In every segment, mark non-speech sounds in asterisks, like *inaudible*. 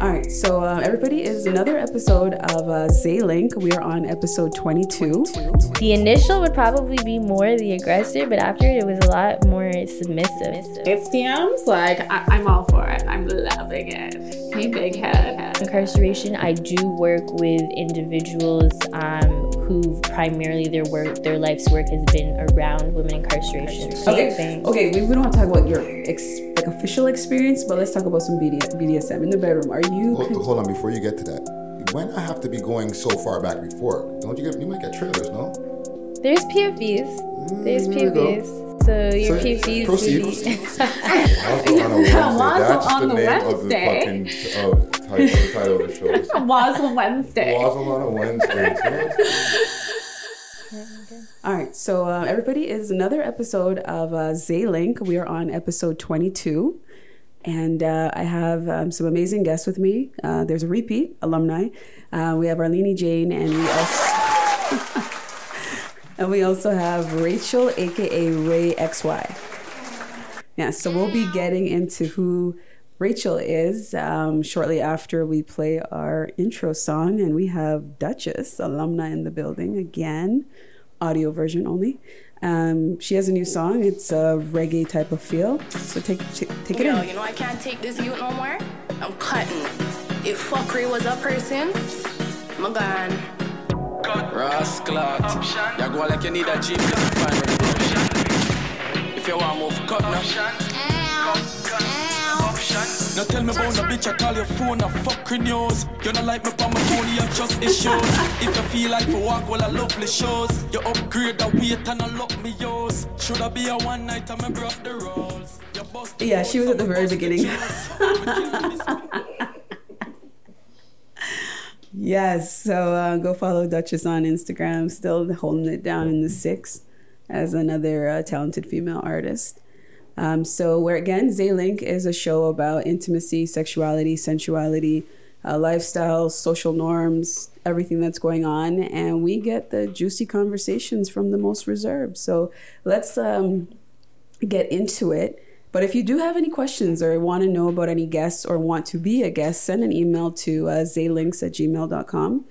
All right, so uh, everybody is another episode of uh, Zaylink. We are on episode 22. The initial would probably be more the aggressor, but after it, it was a lot more submissive. It's DMs, like I- I'm all for it. I'm loving it. Hey, big head. Incarceration, I do work with individuals um, who primarily their work, their life's work has been around women incarceration. Okay, okay, we, we don't have to talk about your ex- like official experience, but let's talk about some BD- BDSM in the bedroom. Are you? Hold, hold on, before you get to that, when I have to be going so far back before, don't you get? You might get trailers, no? There's PFVs. There's Mm, there. PFVs. So your So, PFVs proceed. would be. *laughs* *laughs* On a Wednesday. Wazzle That's on the the name Wednesday. of the fucking uh, title, the title of the show. *laughs* Wazzle Wednesday. Wazzle on a Wednesday. All right, so uh, everybody is another episode of uh, Zaylink. We are on episode 22. And uh, I have um, some amazing guests with me. Uh, there's a repeat alumni. Uh, we have Arlene Jane, and we also and we also have Rachel, aka Ray XY. Yeah, so we'll be getting into who Rachel is um, shortly after we play our intro song, and we have Duchess, alumna in the building again, audio version only. Um, she has a new song. It's a reggae type of feel. So take take, take it Yo, in. you know I can't take this youth no more. I'm cutting. If fuckery was a person, I'm gone. Rascalot. You go like you need a GPS to find the. If you want move, cut now. Now tell me about the bitch, I call your phone a fucking news. You don't like me on my phone, you just issues. If you feel like for walk, well, I lovely shows. You upgrade the weight and I lock me yours. Should I be a one night, I remember up the rolls. You bust the Yeah, she was at the very beginning. *laughs* Yes, so uh, go follow Duchess on Instagram. Still holding it down in the six as another uh, talented female artist. Um, so, where again, Zaylink is a show about intimacy, sexuality, sensuality, uh, lifestyle, social norms, everything that's going on, and we get the juicy conversations from the most reserved. So, let's um, get into it. But if you do have any questions or want to know about any guests or want to be a guest, send an email to uh, zaylinks at gmail.com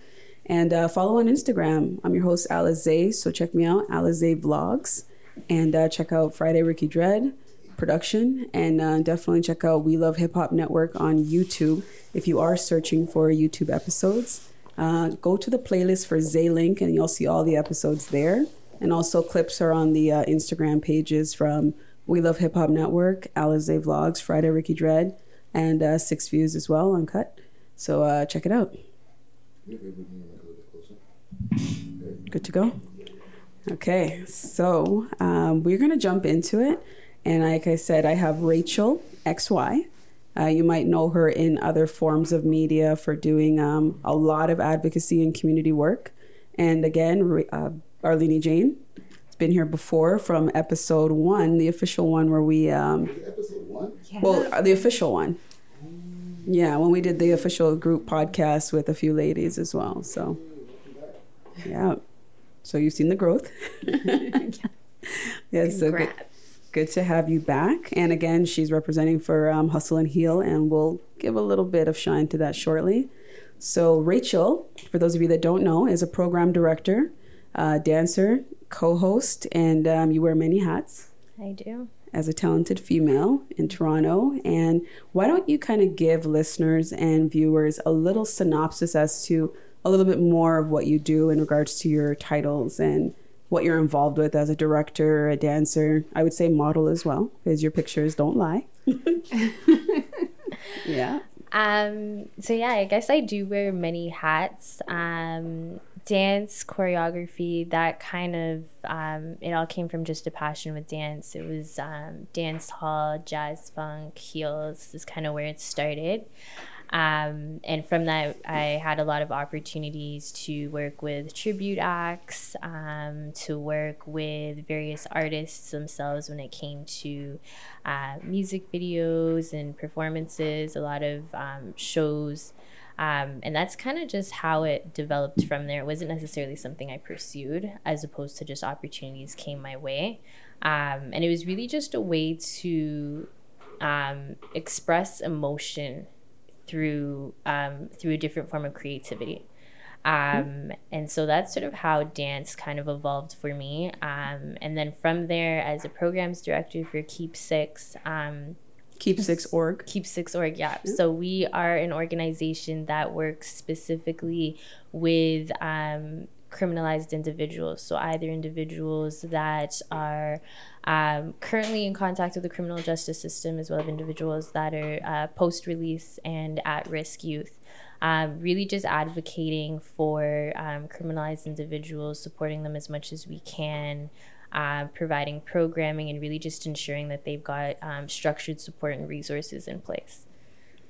and uh, follow on Instagram. I'm your host, Alice Zay, so check me out, Alizé Vlogs, and uh, check out Friday Ricky Dread production, and uh, definitely check out We Love Hip Hop Network on YouTube if you are searching for YouTube episodes. Uh, go to the playlist for Zaylink, and you'll see all the episodes there. And also, clips are on the uh, Instagram pages from We Love Hip Hop Network, Alizé Vlogs, Friday Ricky Dread, and uh, Six Views as well, uncut. So uh, check it out. Good to go? Okay, so um, we're going to jump into it. And like I said, I have Rachel XY. Uh, you might know her in other forms of media for doing um, a lot of advocacy and community work. And again, uh, Arlene Jane been here before from episode one, the official one where we, um, Episode one. Yeah. well, uh, the official one. Yeah, when we did the official group podcast with a few ladies as well. So, yeah. So you've seen the growth. *laughs* yes. So good, good to have you back. And again, she's representing for um, Hustle and Heal, and we'll give a little bit of shine to that shortly. So, Rachel, for those of you that don't know, is a program director, uh, dancer, co host, and um, you wear many hats I do. as a talented female in Toronto. And why don't you kind of give listeners and viewers a little synopsis as to a little bit more of what you do in regards to your titles and what you're involved with as a director, a dancer, I would say model as well, because your pictures don't lie. *laughs* *laughs* yeah. Um, so yeah, I guess I do wear many hats. Um, dance, choreography, that kind of um, it all came from just a passion with dance. It was um, dance hall, jazz funk, heels is kind of where it started. Um, and from that, I had a lot of opportunities to work with tribute acts, um, to work with various artists themselves when it came to uh, music videos and performances, a lot of um, shows. Um, and that's kind of just how it developed from there. It wasn't necessarily something I pursued, as opposed to just opportunities came my way. Um, and it was really just a way to um, express emotion through um, through a different form of creativity. Um, and so that's sort of how dance kind of evolved for me. Um, and then from there, as a programs director for Keep Six, Keep Six org. Keep Six org, yeah. So we are an organization that works specifically with um, criminalized individuals. So either individuals that are um, currently in contact with the criminal justice system, as well as individuals that are uh, post release and at risk youth. Um, really just advocating for um, criminalized individuals, supporting them as much as we can, uh, providing programming, and really just ensuring that they've got um, structured support and resources in place.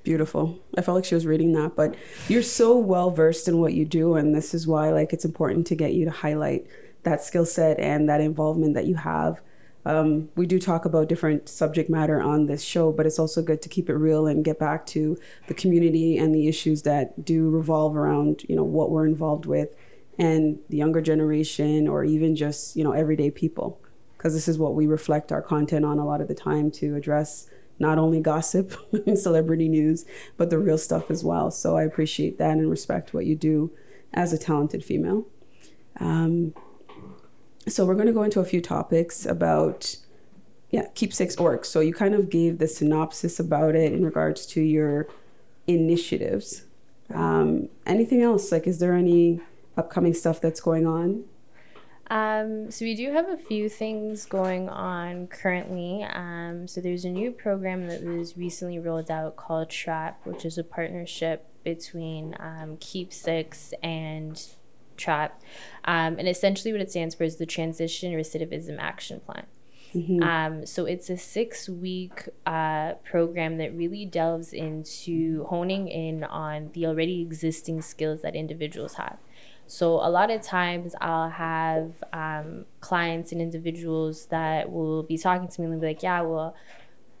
Beautiful. I felt like she was reading that, but you're so well versed in what you do, and this is why like it's important to get you to highlight that skill set and that involvement that you have um, we do talk about different subject matter on this show, but it's also good to keep it real and get back to the community and the issues that do revolve around, you know, what we're involved with and the younger generation or even just, you know, everyday people. Because this is what we reflect our content on a lot of the time to address not only gossip *laughs* and celebrity news, but the real stuff as well. So I appreciate that and respect what you do as a talented female. Um, so we're going to go into a few topics about yeah keep six org so you kind of gave the synopsis about it in regards to your initiatives um, anything else like is there any upcoming stuff that's going on um, so we do have a few things going on currently. Um, so there's a new program that was recently rolled out called TRAP, which is a partnership between um, Keep Six and TRAP. Um, and essentially, what it stands for is the Transition Recidivism Action Plan. Mm-hmm. Um, so it's a six week uh, program that really delves into honing in on the already existing skills that individuals have. So a lot of times I'll have um, clients and individuals that will be talking to me and be like, "Yeah, well,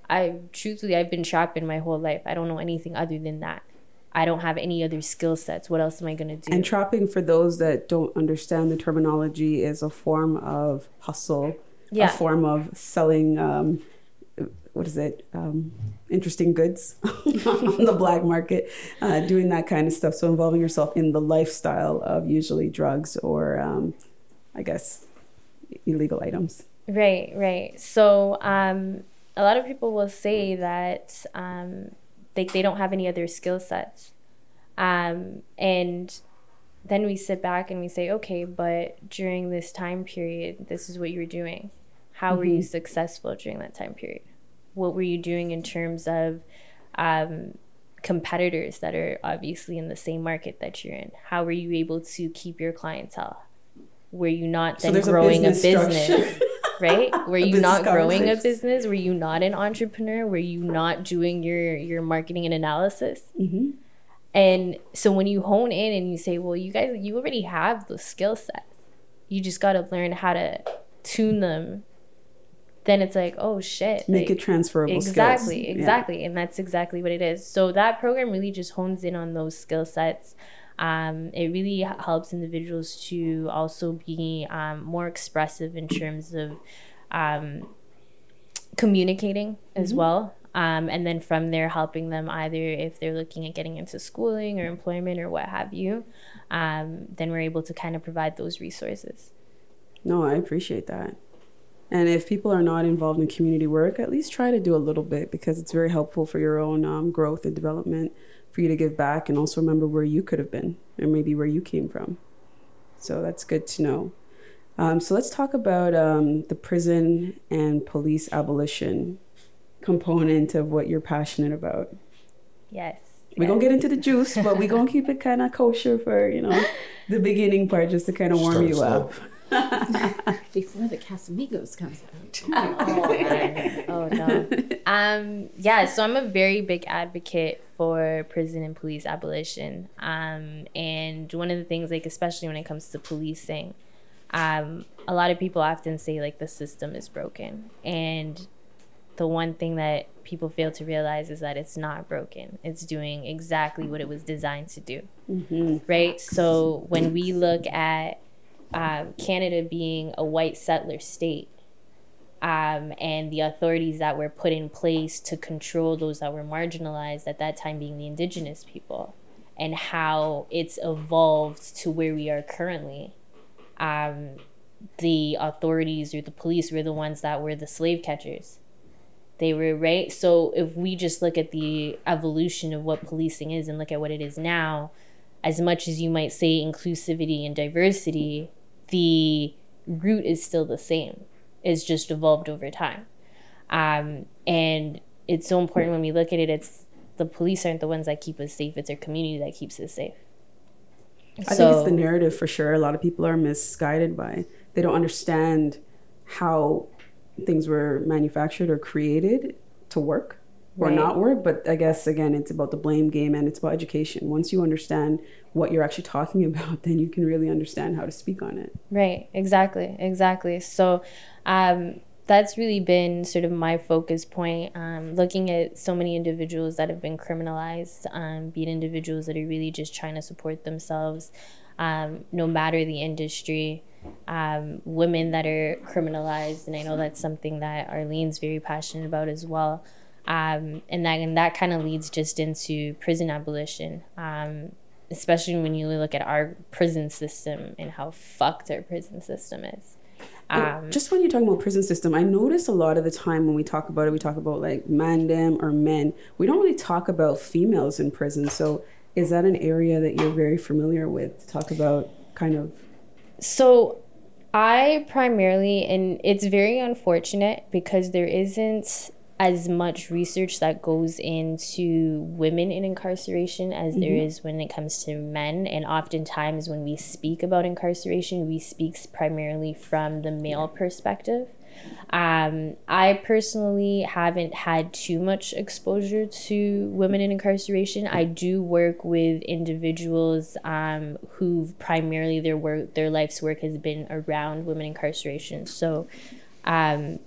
I truthfully I've been trapping my whole life. I don't know anything other than that." I don't have any other skill sets. What else am I going to do? And trapping, for those that don't understand the terminology, is a form of hustle, yeah. a form of selling. Um, what is it? Um, interesting goods *laughs* on the black market, uh, doing that kind of stuff. So involving yourself in the lifestyle of usually drugs or, um, I guess, illegal items. Right, right. So um, a lot of people will say that um, they, they don't have any other skill sets. Um, and then we sit back and we say, okay, but during this time period, this is what you were doing. How mm-hmm. were you mm-hmm. successful during that time period? What were you doing in terms of um, competitors that are obviously in the same market that you're in? How were you able to keep your clientele? Were you not then so growing a business? A business *laughs* right? Were you not growing a business? Were you not an entrepreneur? Were you not doing your your marketing and analysis? Mm-hmm. And so when you hone in and you say, well, you guys, you already have the skill sets. You just got to learn how to tune them. Then it's like, oh shit. Make like, it transferable exactly, skills. Exactly. Yeah. And that's exactly what it is. So that program really just hones in on those skill sets. Um, it really helps individuals to also be um, more expressive in terms of um, communicating as mm-hmm. well. Um, and then from there, helping them either if they're looking at getting into schooling or employment or what have you, um, then we're able to kind of provide those resources. No, I appreciate that. And if people are not involved in community work, at least try to do a little bit because it's very helpful for your own um, growth and development for you to give back and also remember where you could have been and maybe where you came from. So that's good to know. Um, so let's talk about um, the prison and police abolition component of what you're passionate about. Yes. We're yes. gonna get into the juice, but we're gonna keep it kind of kosher for, you know, the beginning part just to kind of warm Start you slow. up. *laughs* Before the Casamigos comes out. oh, *laughs* oh no. Um, yeah, so I'm a very big advocate for prison and police abolition. Um, and one of the things, like especially when it comes to policing, um, a lot of people often say like the system is broken, and the one thing that people fail to realize is that it's not broken. It's doing exactly what it was designed to do. Mm-hmm. Right. So when we look at um, Canada being a white settler state, um, and the authorities that were put in place to control those that were marginalized at that time being the indigenous people and how it's evolved to where we are currently. Um, the authorities or the police were the ones that were the slave catchers. They were right? So if we just look at the evolution of what policing is and look at what it is now as much as you might say inclusivity and diversity the root is still the same it's just evolved over time um, and it's so important when we look at it it's the police aren't the ones that keep us safe it's our community that keeps us safe I think it's the narrative for sure. A lot of people are misguided by. They don't understand how things were manufactured or created to work or Right. not work. But I guess again, it's about the blame game and it's about education. Once you understand what you're actually talking *laughs* about, then you can really understand how to speak on it. Right, exactly, exactly. So um, that's really been sort of my focus point, um, looking at so many individuals that have been criminalized, um, be it individuals that are really just trying to support themselves, um, no matter the industry, um, women that are criminalized, and I know that's something that Arlene's very passionate about as well. Um, and that and that kind of leads just into prison abolition. Um, especially when you look at our prison system and how fucked our prison system is. And just when you're talking about prison system, I notice a lot of the time when we talk about it, we talk about like mandem or men. We don't really talk about females in prison. So is that an area that you're very familiar with to talk about kind of So I primarily, and it's very unfortunate because there isn't as much research that goes into women in incarceration as there is when it comes to men. And oftentimes, when we speak about incarceration, we speak primarily from the male perspective. Um, I personally haven't had too much exposure to women in incarceration. I do work with individuals um, who primarily their work, their life's work has been around women incarceration. So, um,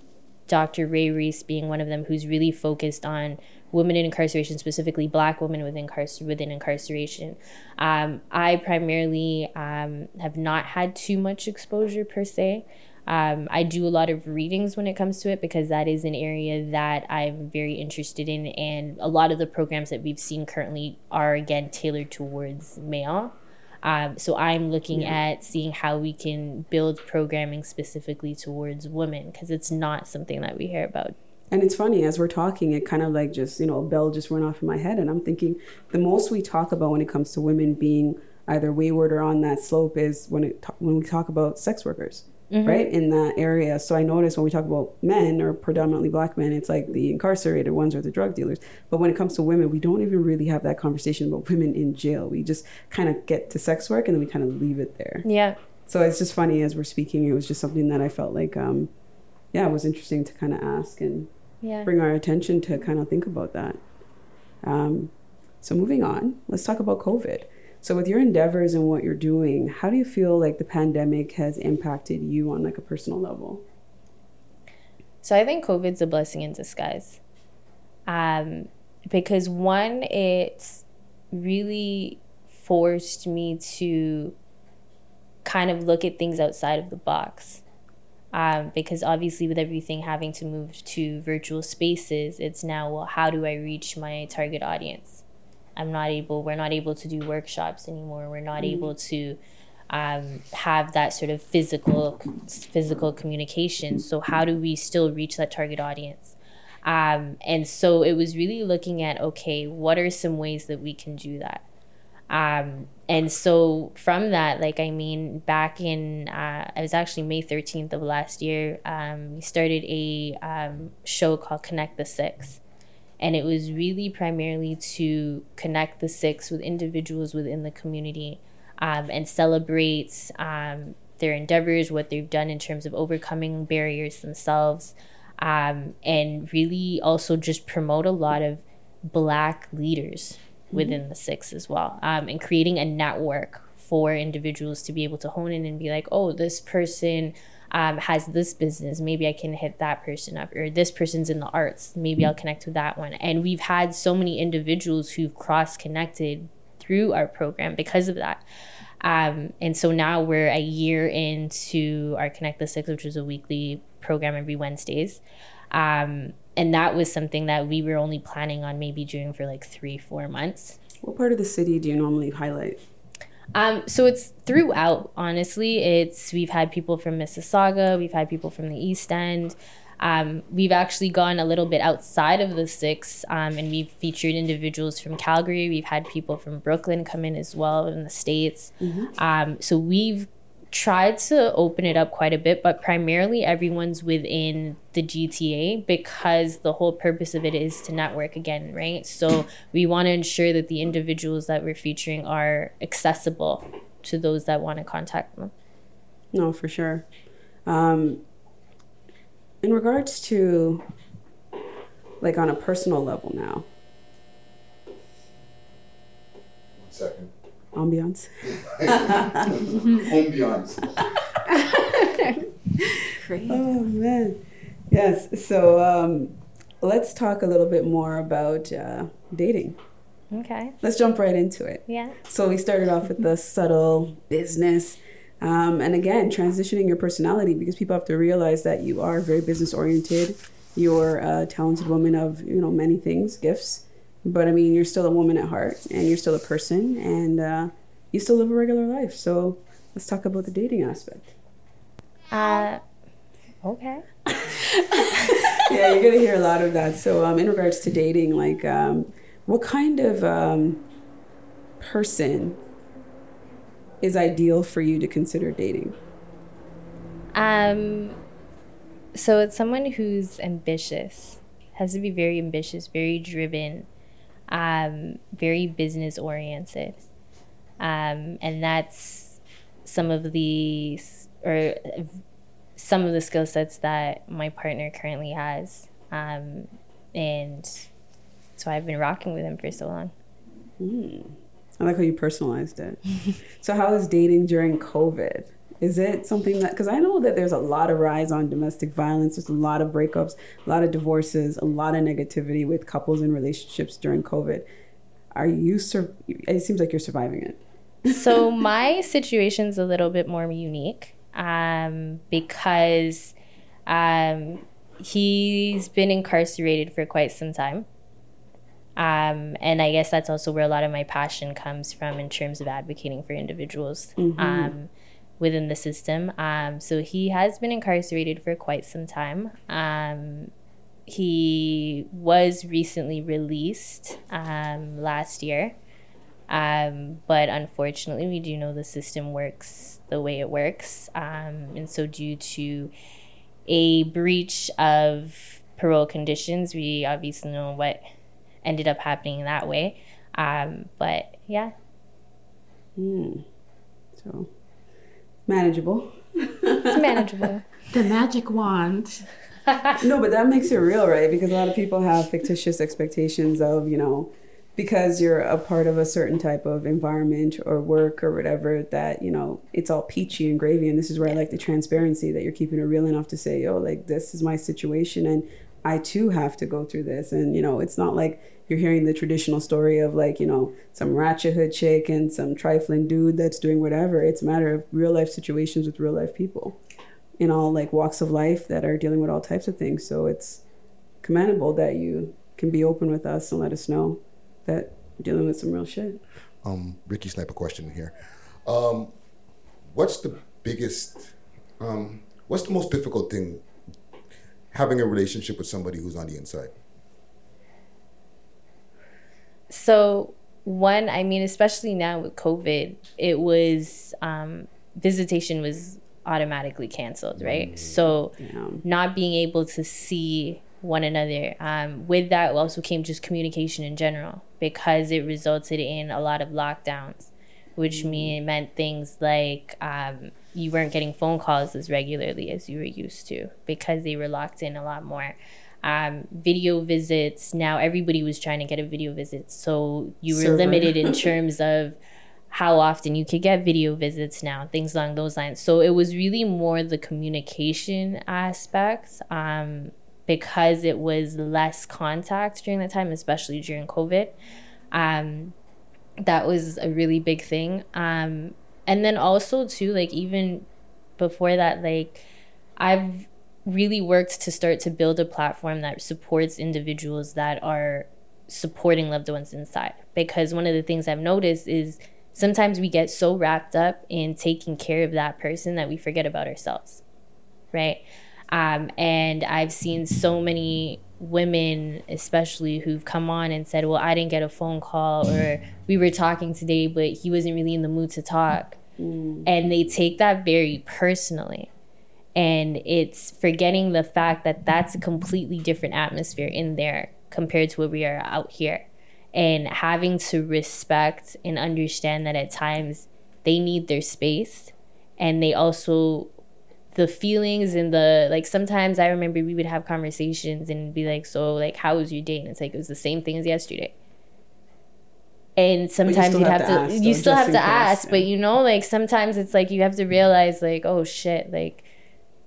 Dr. Ray Reese being one of them, who's really focused on women in incarceration, specifically Black women within within incarceration. Um, I primarily um, have not had too much exposure per se. Um, I do a lot of readings when it comes to it because that is an area that I'm very interested in, and a lot of the programs that we've seen currently are again tailored towards male. Um, so I'm looking at seeing how we can build programming specifically towards women because it's not something that we hear about. And it's funny as we're talking, it kind of like just you know a bell just went off in my head, and I'm thinking the most we talk about when it comes to women being either wayward or on that slope is when it when we talk about sex workers, right in that area. So I notice when we talk about men or predominantly black men, it's like the incarcerated ones or the drug dealers. But when it comes to women, we don't even really have that conversation about women in jail. We just kind of get to sex work and then we kind of leave it there. Yeah. So it's just funny as we're speaking. It was just something that I felt like, um, yeah, it was interesting to kind of ask and Yeah. bring our attention to kind of think about that. Um, so moving on, let's talk about COVID. So with your endeavors and what you're doing, how do you feel like the pandemic has impacted you on like a personal level? So I think COVID's a blessing in disguise. Um, because one, it's really forced me to kind of look at things outside of the box. Um, because obviously, with everything having to move to virtual spaces, it's now, well, how do I reach my target audience? I'm not able, we're not able to do workshops anymore. We're not able to um, have that sort of physical physical communication. So how do we still reach that target audience? Um, and so it was really looking at okay, what are some ways that we can do that? Um, and so from that, like I mean, back in uh, I was actually May thirteenth of last year. Um, we started a um, show called Connect the Six, and it was really primarily to connect the six with individuals within the community um, and celebrate um, their endeavors, what they've done in terms of overcoming barriers themselves, um, and really also just promote a lot of Black leaders within the six as well, um, and creating a network for individuals to be able to hone in and be like, oh, this person um, has this business. Maybe I can hit that person up, or this person's in the arts. Maybe I'll connect with that one. And we've had so many individuals who've cross connected through our program because of that. Um, and so now we're a year into our Connect the Six, which is a weekly program every Wednesdays. Um, and that was something that we were only planning on maybe doing for like three, four months. What part of the city do you normally highlight? Um, so it's throughout, honestly. It's we've had people from Mississauga, we've had people from the East End. Um, we've actually gone a little bit outside of the six, um, and we've featured individuals from Calgary. We've had people from Brooklyn come in as well in the states. Um, so we've tried to open it up quite a bit, but primarily everyone's within the GTA because the whole purpose of it is to network again, right? So we want to ensure that the individuals that we're featuring are accessible to those that want to contact them. No, for sure. Um, in regards to, like, on a personal level now, One second. Ambiance. Ambiance. *laughs* Oh man, yes. So um, let's talk a little bit more about uh, dating. Okay. Let's jump right into it. Yeah. So we started off with the subtle business. Um, and again, transitioning your personality because people have to realize that you are very business oriented. You're a talented woman of you know many things, gifts, but I mean you're still a woman at heart, and you're still a person, and uh, you still live a regular life. So let's talk about the dating aspect. Uh, okay. *laughs* yeah, you're gonna hear a lot of that. So, um, in regards to dating, like, um, what kind of um, person is ideal for you to consider dating? Um, so it's someone who's ambitious, has to be very ambitious, very driven, um, very business oriented, um, and that's some of the or some of the skill sets that my partner currently has, um, and so I've been rocking with him for so long. I like how you personalized it. *laughs* so, how is dating during COVID? Is it something that, because I know that there's a lot of rise on domestic violence, there's a lot of breakups, a lot of divorces, a lot of negativity with couples and relationships during COVID. Are you, sur- it seems like you're surviving it. so my situation's a little bit more unique um, because um, he's been incarcerated for quite some time. Um, and I guess that's also where a lot of my passion comes from in terms of advocating for individuals um, within the system. Um, so he has been incarcerated for quite some time. Um, he was recently released um, last year. Um, but unfortunately, we do know the system works the way it works. Um, and so, due to a breach of parole conditions, we obviously know what ended up happening that way. Um, but yeah, So, manageable. it's manageable. *laughs* The magic wand. no, but that makes it real, right? Because a lot of people have fictitious expectations of, you know, because you're a part of a certain type of environment or work or whatever, that, you know, it's all peachy and gravy. And this is where I like the transparency that you're keeping it real enough to say, oh, like, this is my situation. And I too have to go through this. And, you know, it's not like you're hearing the traditional story of like, you know, some ratchet hood chick and some trifling dude that's doing whatever. It's a matter of real life situations with real life people in all like walks of life that are dealing with all types of things. So it's commendable that you can be open with us and let us know that you're dealing with some real shit. Um, Ricky Sniper question here. Um, what's the biggest, um, what's the most difficult thing having a relationship with somebody who's on the inside? So one, I mean, especially now with COVID, it was um, visitation was automatically canceled, right? So Yeah. not being able to see one another. Um, with that also came just communication in general because it resulted in a lot of lockdowns, which mean meant things like um, you weren't getting phone calls as regularly as you were used to because they were locked in a lot more. Um, video visits. Now everybody was trying to get a video visit, so you were Server. limited in *laughs* terms of how often you could get video visits now, things along those lines. So it was really more the communication aspects um, because it was less contact during that time, especially during COVID. Um, that was a really big thing. Um, and then also too like even before that like i've really worked to start to build a platform that supports individuals that are supporting loved ones inside. Because one of the things i've noticed is sometimes we get so wrapped up in taking care of that person that we forget about ourselves right? Um, and i've seen so many women especially who've come on and said well i didn't get a phone call or we were talking today but he wasn't really in the mood to talk. Mm. And they take that very personally. And it's forgetting the fact that that's a completely different atmosphere in there compared to what we are out here. And having to respect and understand that at times they need their space and they also the feelings and the like sometimes i remember we would have conversations and be like so like how was your day? And it's like it was the same thing as yesterday. And sometimes you'd have have, to to, ask, you though, still have to case, ask yeah. but you know like sometimes it's like you have to realize like oh shit like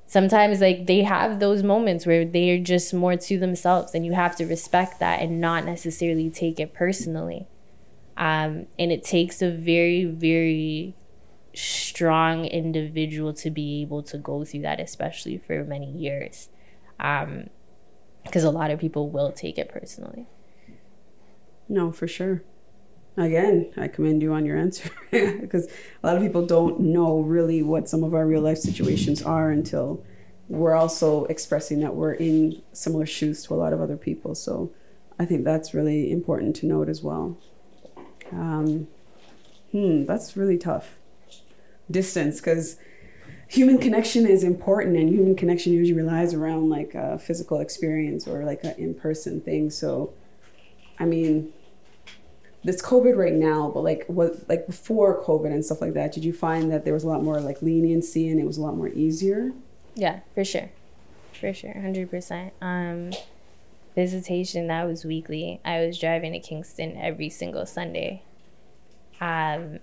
sometimes like they have those moments where they're just more to themselves and you have to respect that and not necessarily take it personally. Um, and it takes a very very strong individual to be able to go through that especially for many years because a lot of people will take it personally No, for sure. Again, I commend you on your answer *laughs* because a lot of people don't know really what some of our real life situations are until we're also expressing that we're in similar shoes to a lot of other people. So I think that's really important to note as well. Um, hmm, that's really tough. Distance, because human connection is important, and human connection usually relies around like a physical experience or like an in person thing. So, I mean, this COVID right now, but like what like before COVID and stuff like that, did you find that there was a lot more like leniency and it was a lot more easier? Yeah, for sure. For sure. 100%. Um, visitation, that was weekly. I was driving to Kingston every single Sunday. Um,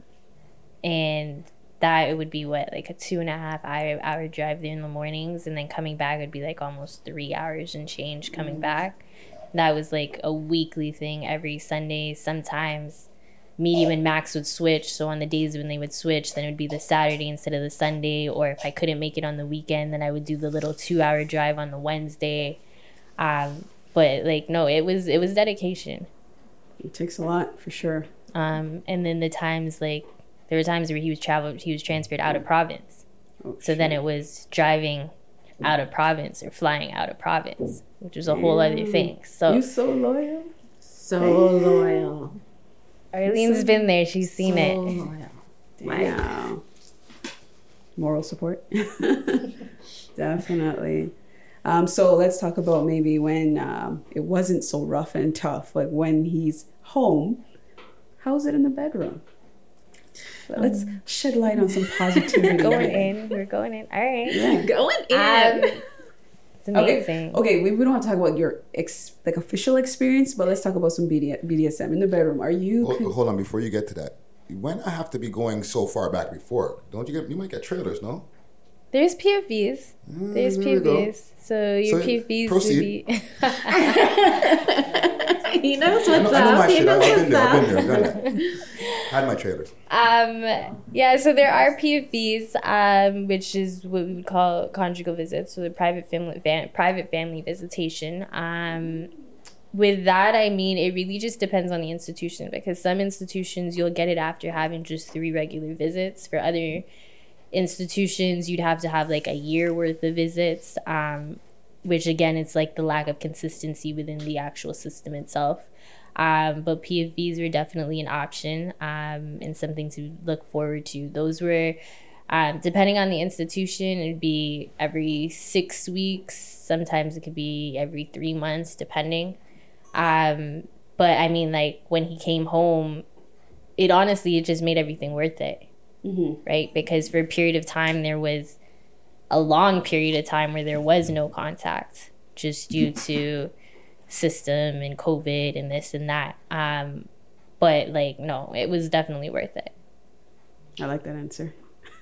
and that it would be what, like a two and a half hour, hour drive there in the mornings. And then coming back would be like almost three hours and change coming back. That was like a weekly thing every Sunday. Sometimes medium and max would switch. So on the days when they would switch, then it would be the Saturday instead of the Sunday. Or if I couldn't make it on the weekend, then I would do the little two hour drive on the Wednesday. Um, but like no, it was it was dedication. It takes a lot for sure. Um, and then the times like there were times where he was traveled, he was transferred out of province. Oh, So then it was driving out of province or flying out of province, which was a whole other thing. So you so loyal. So loyal. *laughs* Arlene's been there; she's seen so it. loyal. Wow. Moral support. *laughs* Definitely. Um, so let's talk about maybe when um, it wasn't so rough and tough, like when he's home. How's it in the bedroom? Let's shed light on some positivity. *laughs* Going in, we're going in. All right. yeah. Going in. Um, it's Okay. amazing. Okay. We, we don't have to talk about your ex, like official experience, but let's talk about some BD, BDSM in the bedroom. Are you? Hold, hold on, before you get to that, when I have to be going so far back before, don't you get? You might get trailers, no? There's PFVs. There's there. PFVs. So your So, PFVs proceed. would be. *laughs* *laughs* he knows I know, what's I know my He shit. I've knows been there. I've been there. I've done that. Had my trailers. Um, yeah, so there are PFVs, um, which is what we would call conjugal visits, so the private family van, private family visitation. Um, with that, I mean it really just depends on the institution because some institutions you'll get it after having just three regular visits. For other institutions, you'd have to have like a year worth of visits. Um, which again, it's like the lack of consistency within the actual system itself. Um, but PFVs were definitely an option um, and something to look forward to. Those were, um, depending on the institution, it'd be every six weeks. Sometimes it could be every three months, depending. Um, but I mean, like when he came home, it honestly it just made everything worth it, right? Because for a period of time there was a long period of time where there was no contact, just due to system and COVID and this and that. Um, but like, no, it was definitely worth it. I like that answer.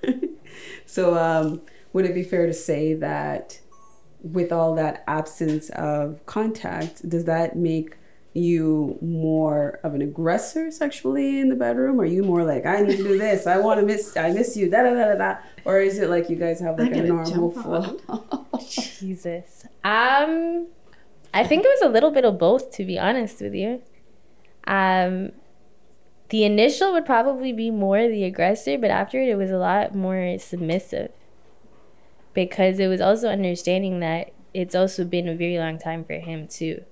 *laughs* so, um, would it be fair to say that with all that absence of contact, does that make you more of an aggressor sexually in the bedroom? Are you more like I need to do this, I want to miss, I miss you, da da da da da, or is it like you guys have like a gonna normal flow? *laughs* Jesus. Um, I think it was a little bit of both, to be honest with you. Um, the initial would probably be more the aggressor, but after it, it was a lot more submissive. Because it was also understanding that it's also been a very long time for him too.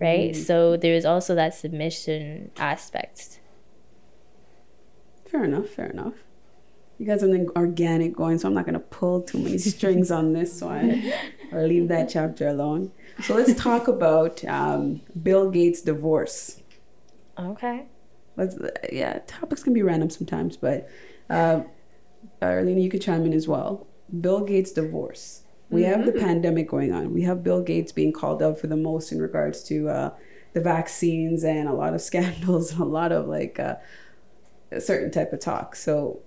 Right? So there is also that submission aspect. Fair enough, fair enough. You got something organic going, so I'm not gonna pull too many *laughs* strings on this one, *laughs* or leave that chapter alone. So let's talk about um, Bill Gates' divorce. Okay. Let's, yeah, topics can be random sometimes, but uh, Arlene, you could chime in as well. Bill Gates' divorce. We have the pandemic going on. We have Bill Gates being called out for the most in regards to uh, the vaccines and a lot of *laughs* scandals and a lot of like uh, a certain type of talk. So,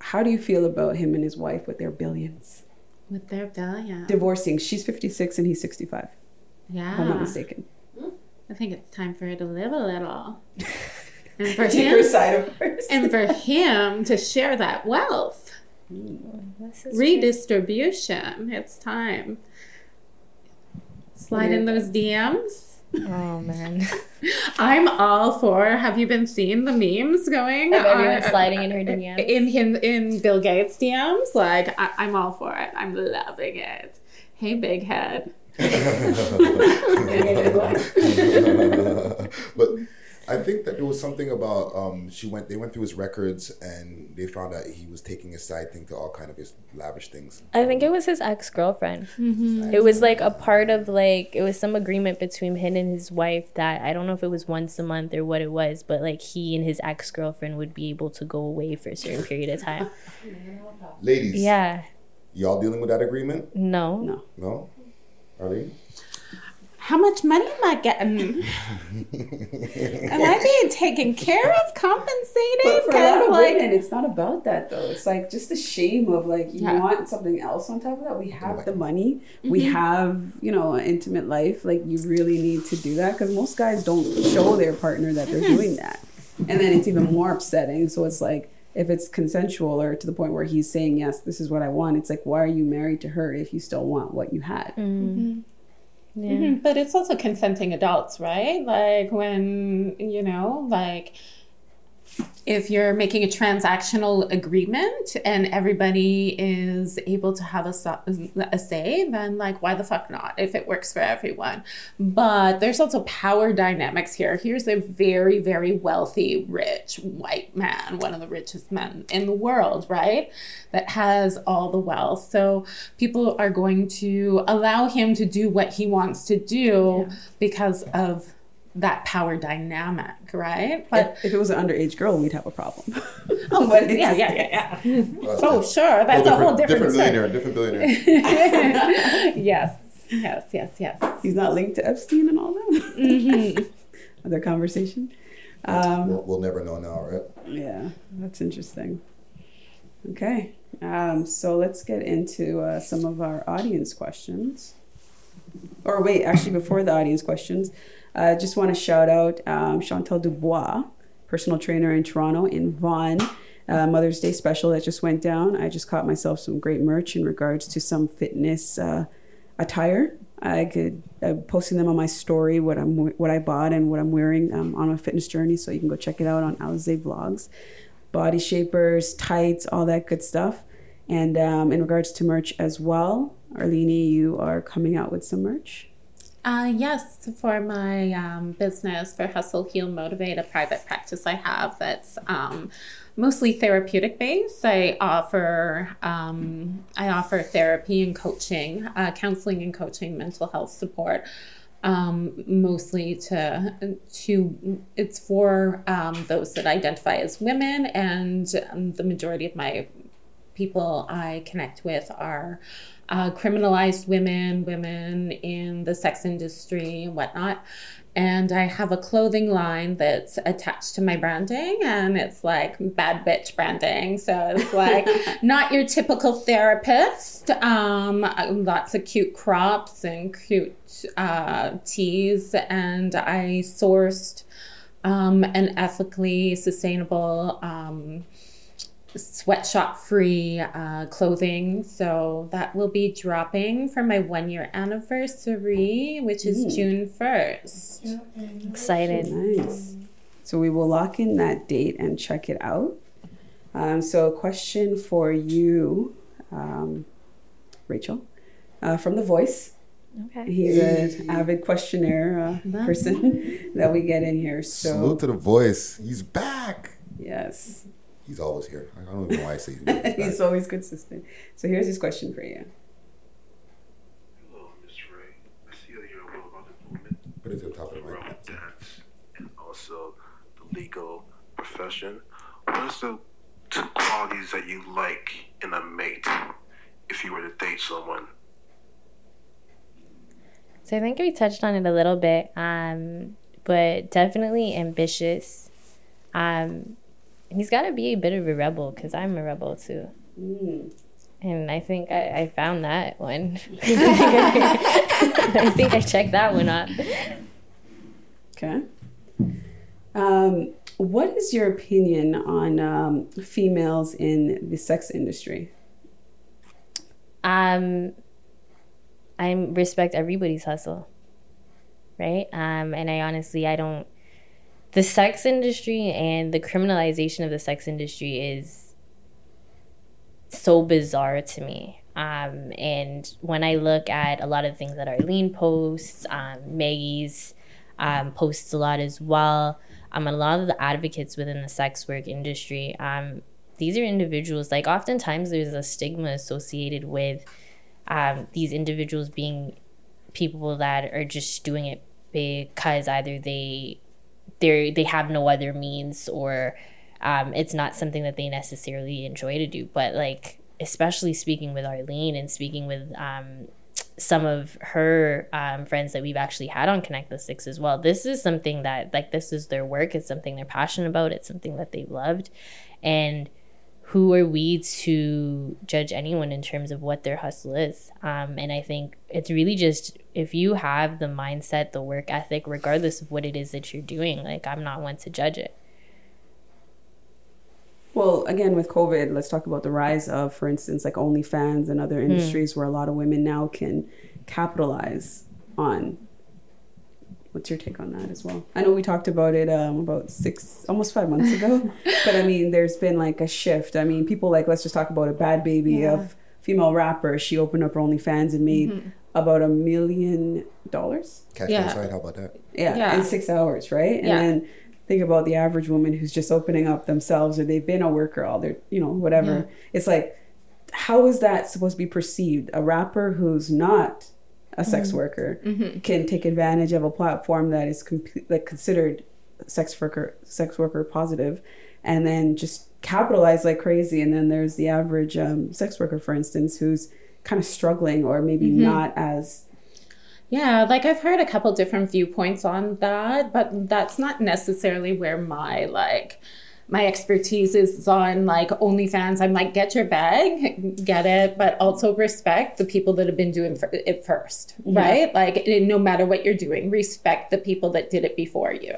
how do you feel about him and his wife with their billions? With their billion. Divorcing. She's 56 and he's 65, Yeah. if I'm not mistaken. I think it's time for her to live a little. *laughs* And for him, side of hers. and for *laughs* him to share that wealth. This is Redistribution. It's time. Slide in those DMs. Oh man. *laughs* I'm all for. Have you been seeing the memes going? Of everyone on- sliding in her DMs? in in in Bill Gates DMs? Like I, I'm all for it. I'm loving it. Hey, big head. *laughs* *laughs* but I think that there was something about um, she went. They went through his records and they found out he was taking his side thing to all kind of his lavish things. I think it was his ex girlfriend. It was like a part of like it was some agreement between him and his wife that I don't know if it was once a month or what it was, but like he and his ex girlfriend would be able to go away for a certain period of time. Ladies, Yeah. y'all dealing with that agreement? No. No. No, Arlene. How much money am I getting? *laughs* am I being taken care of, compensated? But for a lot 'Cause, of like, women, it's not about that though. It's like just the shame of like you Yeah. want something else on top of that. We have the money, we mm-hmm. have you know an intimate life. Like you really need to do that because most guys don't show their partner that they're mm-hmm. doing that, and then it's even more upsetting. So it's like if it's consensual or to the point where he's saying yes, this is what I want. It's like why are you married to her if you still want what you had? Mm-hmm. Yeah. Mhm, But it's also consenting adults, right? Like when, you know, like if you're making a transactional agreement and everybody is able to have a, a say, then like why the fuck not if it works for everyone? But there's also power dynamics here. Here's a very, very wealthy, rich white man, one of the richest men in the world, right? That has all the wealth. So people are going to allow him to do what he wants to do because of that power dynamic, right? But If it was an underage girl, we'd have a problem. *laughs* but it's, *laughs* yeah, yeah, yeah, yeah. Oh, sure. That's a whole different, different story. billionaire, different billionaire. *laughs* yes, yes, yes, yes. He's not linked to Epstein and all that. Other conversation. Um, we'll, we'll never know now, right? Yeah, that's interesting. Okay, um, so let's get into uh, some of our audience questions. Or wait, actually, before the audience questions, I uh, just want to shout out um, Chantal Dubois, personal trainer in Toronto, in Vaughan. Uh, Mother's Day special that just went down. I just caught myself some great merch in regards to some fitness uh, attire. I could I'm posting them on my story what I'm what I bought and what I'm wearing um, on a fitness journey, so you can go check it out on Alize Vlogs. Body shapers, tights, all that good stuff. And um, in regards to merch as well, Arlene, you are coming out with some merch. Uh, yes, for my um, business, for Hustle, Heal, Motivate, a private practice I have that's um, mostly therapeutic based. I offer um, I offer therapy and coaching, uh, counseling and coaching, mental health support. Um, mostly to to it's for um, those that identify as women, and um, the majority of my people I connect with are uh, criminalized women, women in the sex industry, and whatnot. and I have a clothing line that's attached to my branding, and it's like bad bitch branding. So it's *laughs* like not your typical therapist. Um, lots of cute crops and cute uh, tees, and I sourced um, an ethically sustainable. Um, sweatshop free uh, clothing. So that will be dropping for my one year anniversary, which is June 1st. Excited. Nice. So we will lock in that date and check it out. Um, so, a question for you, um, Rachel, uh, from The Voice. Okay. He's an avid questionnaire uh, person *laughs* that we get in here. So, Salute to the voice. He's back. yes, He's always here. I don't even know why I say he's *laughs* he's always consistent. So, here's his question for you. Hello, Miss Ray. I see that you're well about the movement Put it to the top of the mic. dance and also the legal profession. What is the two qualities that you like in a mate if you were to date someone? So I think we touched on it a little bit, um, but definitely ambitious. Um, and he's got to be a bit of a rebel because I'm a rebel too. And I think I, I found that one. *laughs* I think I checked that one off. Okay. Um, what is your opinion on um, females in the sex industry? Um, I respect everybody's hustle, right? Um, and I honestly, I don't. The sex industry and the criminalization of the sex industry is so bizarre to me. Um, and when I look at a lot of things that Arlene posts, um, Maggie's um, posts a lot as well. Um, a lot of the advocates within the sex work industry, um, these are individuals. Like oftentimes, there's a stigma associated with um, these individuals being people that are just doing it because either they they they have no other means or um, it's not something that they necessarily enjoy to do. But like especially speaking with Arlene and speaking with um, some of her um, friends that we've actually had on Connect the Six as well. This is something that like this is their work. It's something they're passionate about. It's something that they've loved, and who are we to judge anyone in terms of what their hustle is? Um, and I think it's really just if you have the mindset, the work ethic, regardless of what it is that you're doing, like I'm not one to judge it. Well, again, with COVID, let's talk about the rise of, for instance, like OnlyFans and other industries where a lot of women now can capitalize on. What's your take on that as well? I know we talked about it um, about six, almost five months ago, *laughs* but I mean, there's been like a shift. I mean, people like, let's just talk about a Bhad Bhabie of female rapper. She opened up her OnlyFans and made about a million dollars. Cash Yeah. me. How about that? Yeah, Yeah. in six hours, right? And Yeah. then think about the average woman who's just opening up themselves or they've been a worker all their, you know, whatever. It's like, how is that supposed to be perceived? A rapper who's not a sex mm-hmm. worker mm-hmm. can take advantage of a platform that is like considered sex worker, sex worker positive, and then just capitalize like crazy. And then there's the average um, sex worker, for instance, who's kind of struggling or maybe mm-hmm. not as Yeah, like I've heard a couple different viewpoints on that, but that's not necessarily where my like my expertise is on like OnlyFans. I'm like, get your bag, get it, but also respect the people that have been doing it first, right? Like, no matter what you're doing, respect the people that did it before you.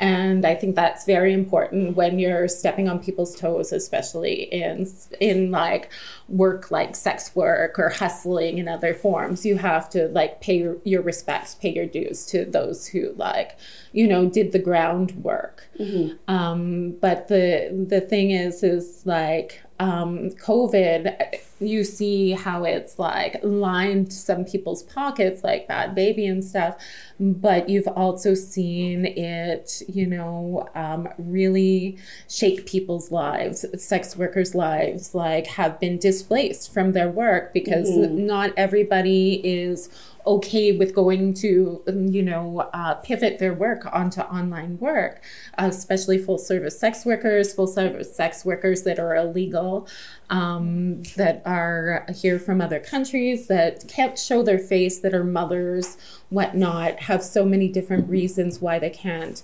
And I think that's very important when you're stepping on people's toes, especially in in like work like sex work or hustling in other forms. You have to like pay your, your respects, pay your dues to those who like, you know, did the groundwork. Um, but the the thing is, is like um, COVID. You see how it's like lined some people's pockets, like Bhad Bhabie and stuff. But you've also seen it, you know, um, really shake people's lives. Sex workers' lives, like, have been displaced from their work because not everybody is okay with going to um, you know uh, pivot their work onto online work uh, especially full service sex workers full service sex workers that are illegal um, that are here from other countries that can't show their face, that are mothers, whatnot, have so many different reasons why they can't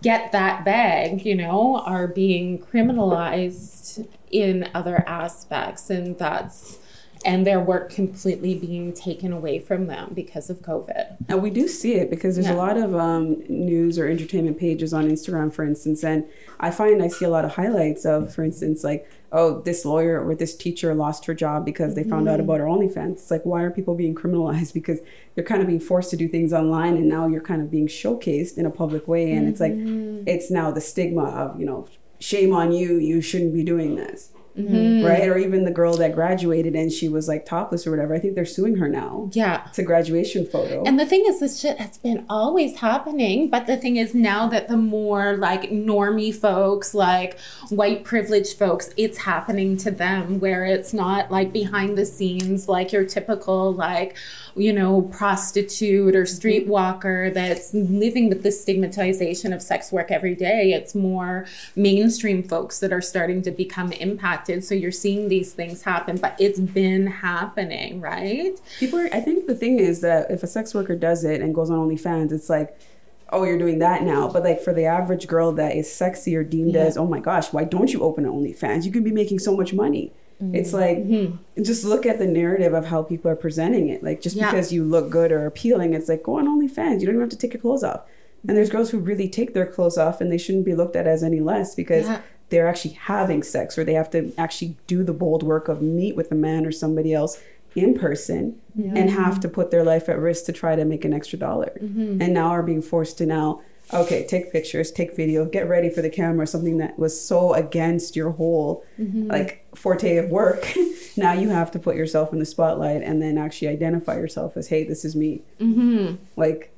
get that bag, you know, are being criminalized in other aspects. And that's, and their work completely being taken away from them because of COVID. And we do see it because there's Yeah. a lot of um, news or entertainment pages on Instagram, for instance, and I find I see a lot of highlights of, for instance, like, oh, this lawyer or this teacher lost her job because they found out Mm-hmm. about her OnlyFans. It's like, why are people being criminalized? *laughs* Because you're kind of being forced to do things online, and now you're kind of being showcased in a public way, and it's like, Mm-hmm. it's now the stigma of, you know, shame on you, you shouldn't be doing this. Mm-hmm. Right? Or even the girl that graduated and she was like topless or whatever. I think they're suing her now. Yeah. It's a graduation photo. And the thing is, this shit has been always happening. But the thing is, now that the more like normie folks, like white privileged folks, it's happening to them where it's not like behind the scenes, like your typical, like, you know, prostitute or mm-hmm. streetwalker that's living with the stigmatization of sex work every day. It's more mainstream folks that are starting to become impacted. So you're seeing these things happen, but it's been happening, right? People are, I think the thing is that if a sex worker does it and goes on OnlyFans, it's like, oh, you're doing that now. But like for the average girl that is sexy or deemed as, oh my gosh, why don't you open an OnlyFans? You could be making so much money. It's like, mm-hmm. just look at the narrative of how people are presenting it. Like, just Yeah. because you look good or appealing, it's like, go on OnlyFans. You don't even have to take your clothes off. And there's girls who really take their clothes off and they shouldn't be looked at as any less because Yeah. they're actually having sex or they have to actually do the bold work of meet with a man or somebody else in person and have to put their life at risk to try to make an extra dollar mm-hmm. and now are being forced to now okay take pictures take video get ready for the camera something that was so against your whole mm-hmm. like forte of work. *laughs* Now you have to put yourself in the spotlight and then actually identify yourself as hey this is me. Mm-hmm. Like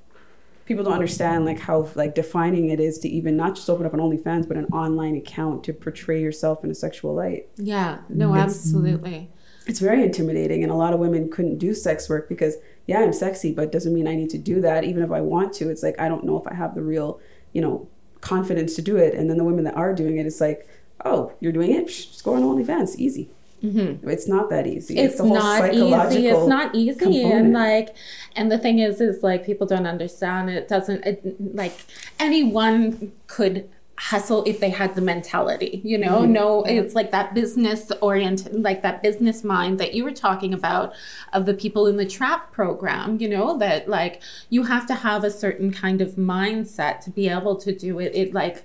people don't understand like how like defining it is to even not just open up an OnlyFans but an online account to portray yourself in a sexual light. Yeah, no, absolutely. It's very intimidating and a lot of women couldn't do sex work because yeah, I'm sexy but doesn't mean I need to do that even if I want to. It's like I don't know if I have the real, you know, confidence to do it and then the women that are doing it it's like, "Oh, you're doing it? Psh, Just go on OnlyFans, easy." Mm-hmm. It's not that easy. It's, whole not easy. It's not easy, component. and like, and the thing is, is like people don't understand. It doesn't it, like anyone could hustle if they had the mentality you know? Mm-hmm. no it's like that business oriented like that business mind that you were talking about of the people in the trap program you know? That like you have to have a certain kind of mindset to be able to do it. It like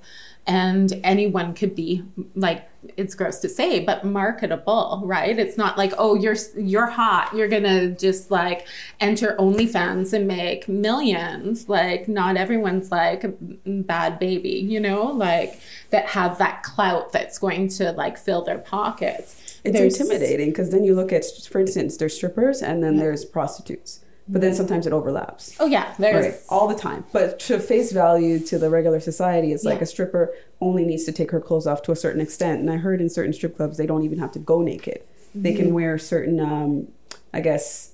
and anyone could be like it's gross to say but marketable right? It's not like oh you're you're hot you're gonna just like enter onlyfans and make millions. Like not everyone's like a Bhad Bhabie you know? Like that have that clout that's going to like fill their pockets. It's There's- intimidating because then you look at, for instance, there's strippers and then there's prostitutes, but then sometimes it overlaps. oh yeah there's Right, all the time. But to face value to the regular society, it's like a stripper only needs to take her clothes off to a certain extent. And I heard in certain strip clubs, they don't even have to go naked. They Mm-hmm. can wear certain, um, I guess,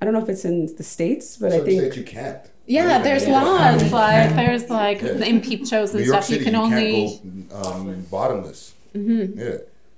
I don't know if it's in the States, but I think you can't. yeah there's in laws like there's like Yeah. in peep shows and New stuff City, you can only can't go um, bottomless. Yeah.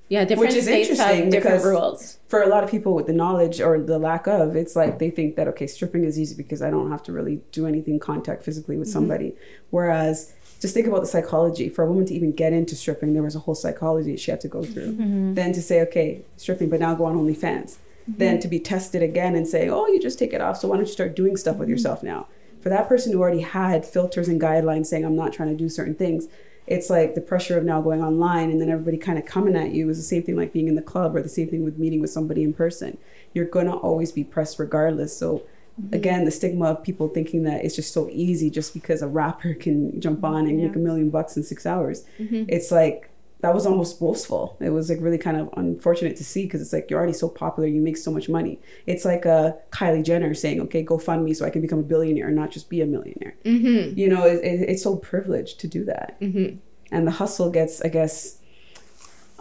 yeah different Which is states have different rules for a lot of people with the knowledge or the lack of, it's like they think that okay, stripping is easy because I don't have to really do anything contact physically with mm-hmm. somebody. Whereas, just think about the psychology. For a woman to even get into stripping, there was a whole psychology she had to go through. Mm-hmm. Then to say, okay, stripping, but now go on OnlyFans. Mm-hmm. Then to be tested again and say, oh, you just take it off. So why don't you start doing stuff with yourself now? For that person who already had filters and guidelines saying, I'm not trying to do certain things, it's like the pressure of now going online and then everybody kind of coming at you is the same thing like being in the club or the same thing with meeting with somebody in person. You're gonna always be pressed regardless. So mm-hmm. again, the stigma of people thinking that it's just so easy just because a rapper can jump mm-hmm. on and make a million bucks in six hours. Mm-hmm. It's like that was almost boastful. It was like really kind of unfortunate to see because it's like you're already so popular, you make so much money. It's like a Kylie Jenner saying, "Okay, go fund me so I can become a billionaire and not just be a millionaire." Mm-hmm. You know, it, it, it's so privileged to do that, mm-hmm. and the hustle gets, I guess,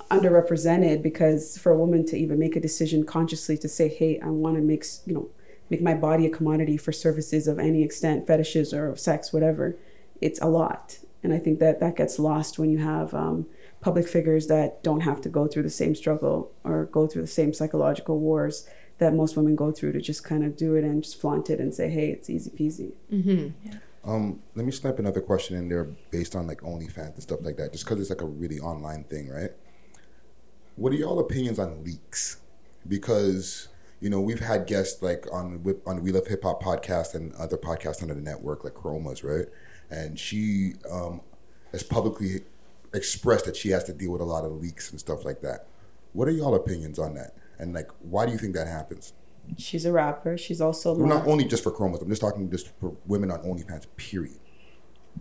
underrepresented because for a woman to even make a decision consciously to say, "Hey, I want to make you know make my body a commodity for services of any extent, fetishes or sex, whatever," it's a lot. and I think that that gets lost when you have um, public figures that don't have to go through the same struggle or go through the same psychological wars that most women go through to just kind of do it and just flaunt it and say, hey, it's easy peasy. Um, let me snipe another question in there based on like OnlyFans and stuff like that, just because it's like a really online thing, right? What are y'all opinions on leaks? Because you know we've had guests like on on We Love Hip Hop podcast and other podcasts under the network like Chromas, right? And she um, has publicly expressed that she has to deal with a lot of leaks and stuff like that. What are y'all opinions on that? And like, why do you think that happens? She's a rapper. She's also Well, not only just for Chromas. I'm just talking just for women on OnlyFans. Period.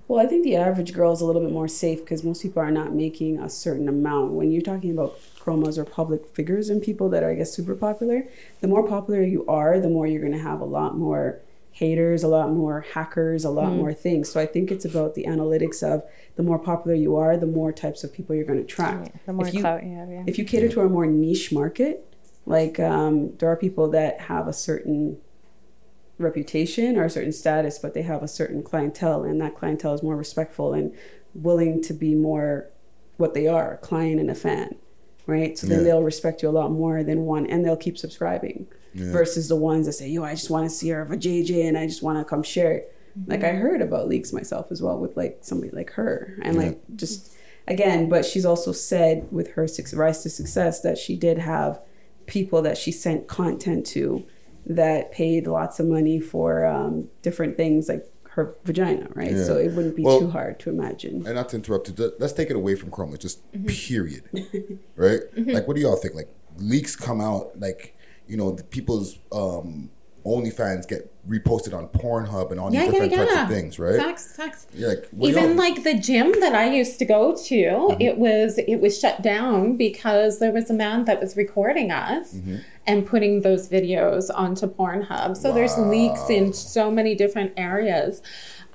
Well, I think the average girl is a little bit more safe because most people are not making a certain amount. When you're talking about chromas or public figures and people that are, I guess, super popular, the more popular you are, the more you're going to have a lot more haters, a lot more hackers, a lot more things. So I think it's about the analytics of the more popular you are, the more types of people you're going to attract. The more If you- clout you have, yeah. If you cater to a more niche market, like um, there are people that have a certain reputation or a certain status, but they have a certain clientele, and that clientele is more respectful and willing to be more what they are, a client and a fan, right? So then Yeah. they'll respect you a lot more than one, and they'll keep subscribing versus the ones that say, "Yo, I just want to see her of a JJ, and I just want to come share it." Like I heard about leaks myself as well with like somebody like her, and like just again, but she's also said with her suc- rise to success that she did have people that she sent content to that paid lots of money for um, different things like her vagina, right? Yeah. So it wouldn't be Well- too hard to imagine. and not to interrupt you, let's take it away from Chroma, just Mm-hmm. period. *laughs* right? Like, what do y'all think? Like, leaks come out, like, you know, the people's um, OnlyFans get reposted on Pornhub and all these Yeah, yeah, different types yeah. of things, right? Facts, facts. Yeah, like, Even like the gym that I used to go to, it was it was shut down because there was a man that was recording us and putting those videos onto Pornhub. So there's leaks in so many different areas.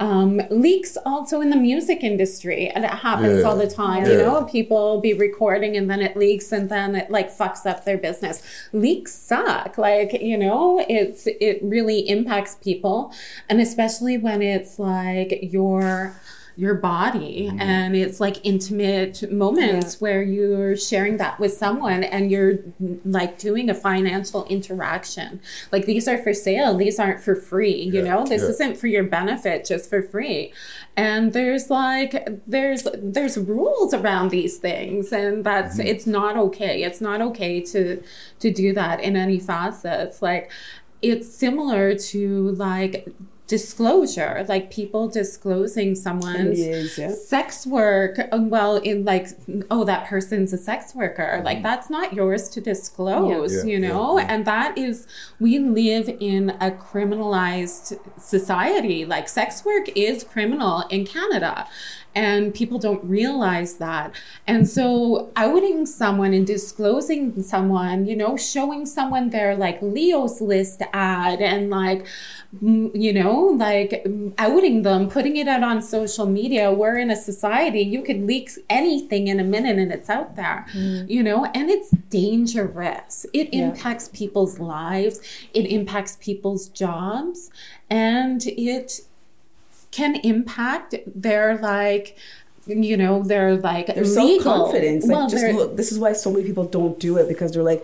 Um, leaks also in the music industry, and it happens Yeah. all the time. You know, people be recording and then it leaks, and then it like fucks up their business. Leaks suck. Like you know, it's it really impacts people, and especially when it's like your your body. Mm-hmm. And it's like intimate moments where you're sharing that with someone and you're like doing a financial interaction. Like these are for sale. These aren't for free you know? This yeah. isn't for your benefit just for free. And there's like there's there's rules around these things. And that's mm-hmm. it's not okay. It's not okay to to do that in any facets. Like it's similar to like disclosure like people disclosing someone's NDAs, yeah. sex work uh, well in like oh that person's a sex worker like that's not yours to disclose Yeah. you Yeah, know yeah. and that is we live in a criminalized society like sex work is criminal in canada and people don't realize that. And so outing someone and disclosing someone you know showing someone their like leo's list ad and like mm, you know like mm, outing them putting it out on social media we're in a society you could leak anything in a minute and it's out there you know and it's dangerous. It impacts people's lives it impacts people's jobs and it can impact their like you know their like Their legal- self confidence. Like, well, just look, this is why so many people don't do it because they're like,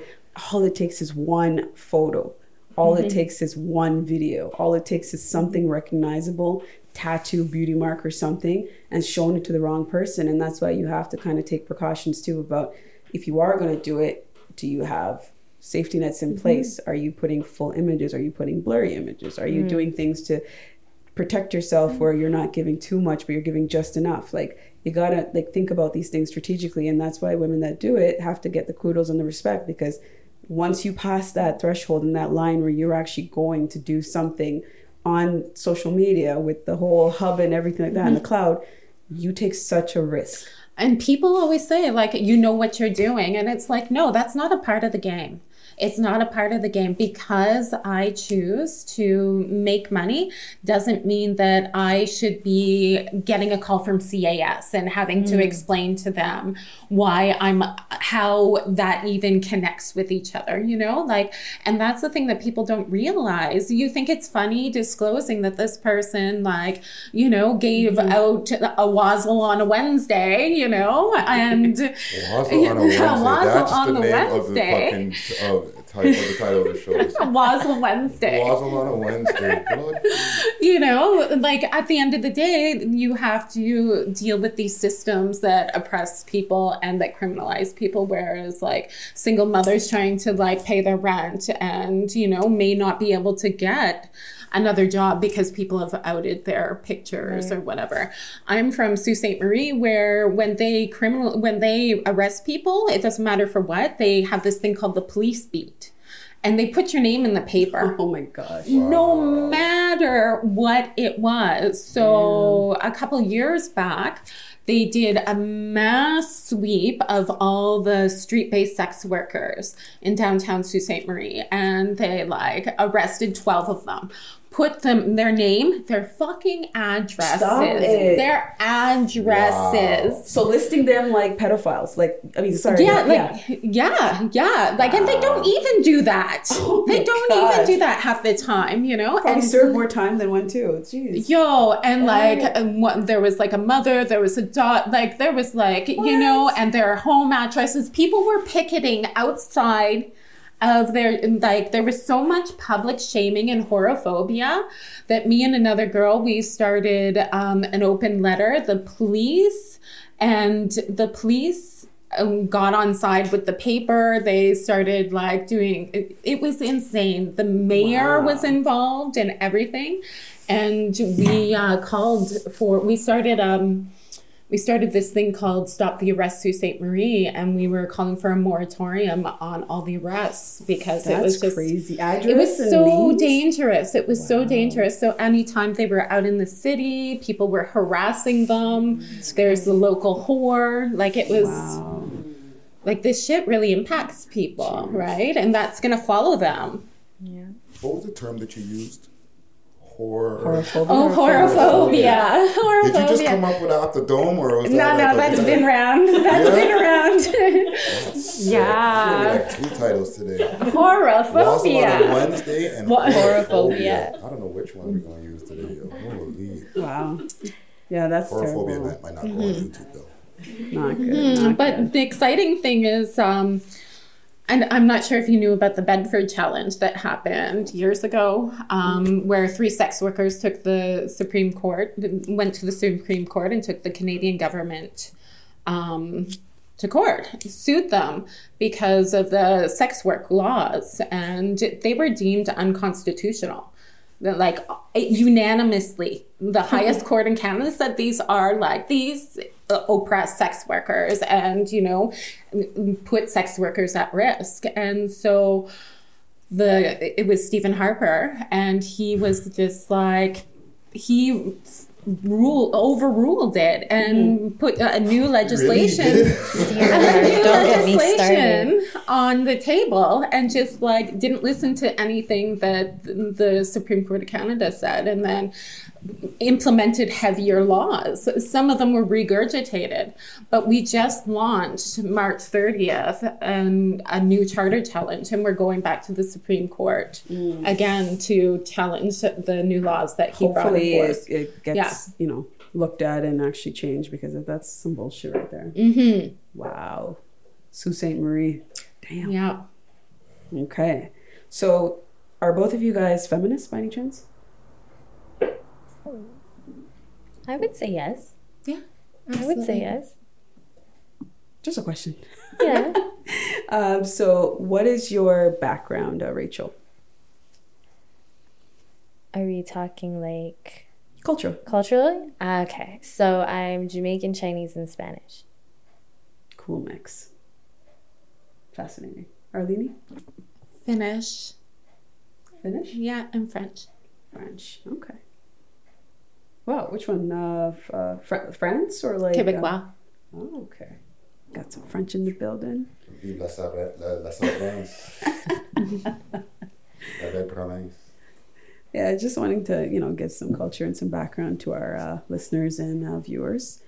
all it takes is one photo. All Mm-hmm. it takes is one video. All it takes is something recognizable, tattoo, beauty mark, or something, and showing it to the wrong person. And that's why you have to kind of take precautions too about if you are going to do it, do you have safety nets Mm-hmm. in place? Are you putting full images? Are you putting blurry images? Are you doing things to protect yourself mm-hmm. where you're not giving too much but you're giving just enough like you gotta like think about these things strategically and that's why women that do it have to get the kudos and the respect because once you pass that threshold and that line where you're actually going to do something on social media with the whole hub and everything like that in the mm-hmm. cloud you take such a risk And people always say, like, you know what you're doing. And it's like, no, that's not a part of the game. It's not a part of the game because I choose to make money doesn't mean that I should be getting a call from CAS and having to mm. explain to them why I'm how that even connects with each other, you know? Like and that's the thing that people don't realize. You think it's funny disclosing that this person like, you know, gave mm-hmm. out a wazzle on a Wednesday, you know, and *laughs* Wazzle on a *laughs* Wednesday. Wazzle That's on the Wednesday. of the fucking of, title, the title of the show. Is *laughs* Wazzle Wednesday. Wazzle on a Wednesday. You know, like at the end of the day, you have to deal with these systems that oppress people and that criminalize people. Whereas, like, single mothers trying to like pay their rent and, you know, may not be able to get another job because people have outed their pictures or whatever. I'm from Sault Ste. Marie where when they criminal when they arrest people, it doesn't matter for what, they have this thing called the police beat. And they put your name in the paper *laughs* Oh my gosh. no matter what it was. So a couple years back, they did a mass sweep of all the street-based sex workers in downtown Sault Ste. Marie, and they like arrested twelve of them. Put them their name, their fucking addresses, their addresses. So listing them like pedophiles. Like I mean, sorry. Yeah, like yeah, yeah, like, and they don't even do that. *laughs* Oh they don't God. even do that half the time, you know. Probably And- serve more time than one too. Jeez. Yo, and like and what, there was like a mother, there was a dot, like there was like you know, and their home addresses. People were picketing outside of their like there was so much public shaming and horophobia that me and another girl we started um, an open letter. The police and the police um, got on side with the paper. They started like doing it, it was insane. The mayor was involved and everything. And we uh, called for we started um we started this thing called Stop the Arrest Sault Ste. Marie and we were calling for a moratorium on all the arrests because it was That's just crazy. it was so names? dangerous. It was so dangerous. So anytime they were out in the city, people were harassing them. There's the local whore. Like it was Wow. like this shit really impacts people, right? And that's gonna follow them. What was the term that you used? Horror. Horophobia. Oh, horophobia. *laughs* Horophobia. Did you just come up with off the dome, or was no, that no, like a- that's been around. *laughs* That's Yeah? been around. Really yeah. like two titles today. Wazzle on. Wednesday and What- Horophobia. I don't know which one we're gonna use today. Holy. Wow. Yeah, that's Horophobia terrible. might not go on YouTube though. Not good. Mm, not but good. the exciting thing is, um, and I'm not sure if you knew about the Bedford Challenge that happened years ago, um, where three sex workers took the Supreme Court, went to the Supreme Court and took the Canadian government um, to court, sued them because of the sex work laws, and they were deemed unconstitutional. Like unanimously, the highest court in Canada said these are like these uh, oppress sex workers and you know put sex workers at risk. And so the it was Stephen Harper and he was just like he rule overruled it and mm-hmm. put a new legislation *laughs* Really? *laughs* a new Don't get me started. legislation on the table and just like didn't listen to anything that the Supreme Court of Canada said and then implemented heavier laws. Some of them were regurgitated, but we just launched March 30th and a new charter challenge and we're going back to the Supreme Court again to challenge the new laws that he Hopefully brought it, forth. it gets, Yeah. you know, looked at and actually changed because that's some bullshit right there. Mm-hmm. Wow. Sault Ste. Marie. Damn. Yeah. Okay. So are both of you guys feminists by any chance? I would say yes. Yeah. I would say yes. Just a question. Yeah. *laughs* Um, so what is your background, uh, Rachel? Are we talking like Cultural. culturally? Ah, Okay. So I'm Jamaican, Chinese, and Spanish. Cool mix. Fascinating. Arlene? Finnish. Finnish? Yeah, and French. French. Okay. Wow, which one? Uh, uh, Fr- France or like? uh, Quebecois. oh, okay. Got some French in the building. Vive la, sabre- la, la Sabrance. *laughs* La belle province. Yeah, just wanting to, you know, give some culture and some background to our uh, listeners and uh, viewers.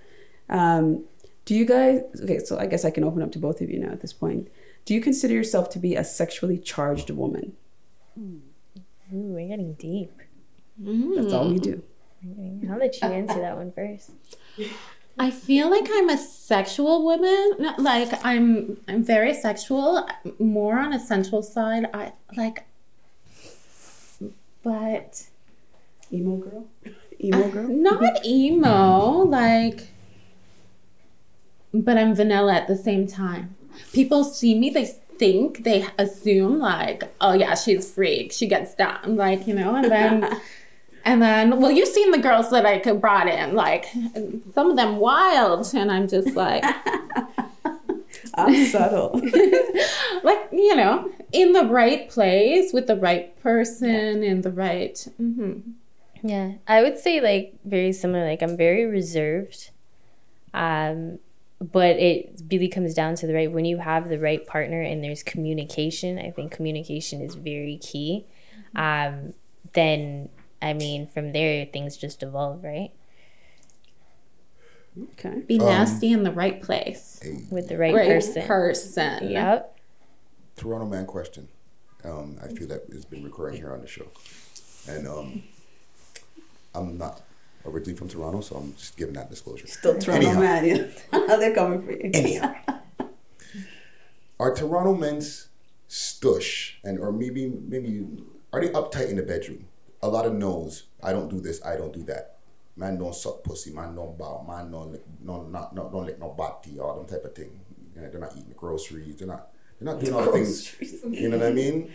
Um, do you guys, okay, so I guess I can open up to both of you now at this point. Do you consider yourself to be a sexually charged woman? Ooh, we're getting deep. That's all we do. I'll let you answer that one first. I feel like I'm a sexual woman. Like I'm I'm very sexual, more on a sensual side. I like but Emo girl? *laughs* Emo girl? not emo, like but I'm vanilla at the same time. People see me, they think, they assume like, oh yeah, she's freak. She gets down, like, you know, and then *laughs* and then well, you've seen the girls that I could brought in, like some of them wild, and I'm just like *laughs* I'm subtle. *laughs* like you know in the right place with the right person in the right hmm Yeah, I would say like very similar. Like I'm very reserved, um, but it really comes down to the right. When you have the right partner and there's communication, I think communication is very key. Um, then I mean, from there things just evolve, right? Okay. be nasty in the right place With the right, right person. person Yep. Toronto man question. Um, I feel that has been recurring here on the show, and um, I'm not originally from Toronto, so I'm just giving that disclosure. Still Toronto Anyhow. man, yeah. *laughs* They're coming for you. Anyhow, *laughs* are Toronto men's stush and or maybe maybe are they uptight in the bedroom? A lot of no's. I don't do this. I don't do that. Man don't suck pussy. Man don't bow. Man don't lick, no not no don't lick no body. All them type of thing. You know, they're not eating the groceries. They're not. They're not doing all the things. You know what I mean?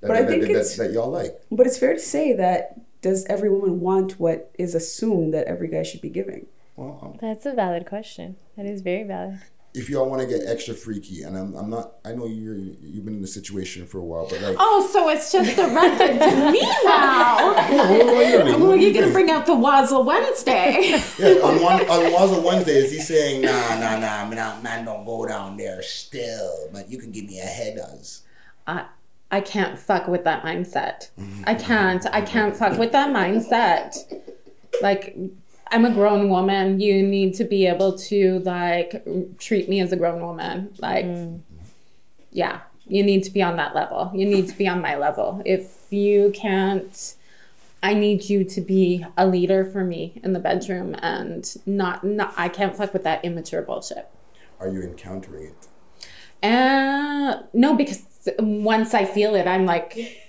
That, But I that, think that, it's- that, that y'all like. But it's fair to say that does every woman want what is assumed that every guy should be giving? Well, um, That's a valid question. That is very valid. If y'all want to get extra freaky, and I'm, I'm not. I know you're you've been in the situation for a while, but like. oh so it's just directed to me now *laughs* well you're gonna bring out the Wazzle Wednesday *laughs* Yeah, on one on Wazzle Wednesdays, he's saying, nah, nah, nah, man, man, don't go down there still, but you can give me a head us. I, I can't fuck with that mindset. *laughs* I can't. I can't fuck with that mindset. Like, I'm a grown woman. You need to be able to like treat me as a grown woman. Like, yeah, you need to be on that level. You need to be on my level. If you can't, I need you to be a leader for me in the bedroom, and not not. I can't fuck with that immature bullshit. Are you encountering it? Uh, no, because once I feel it, I'm like,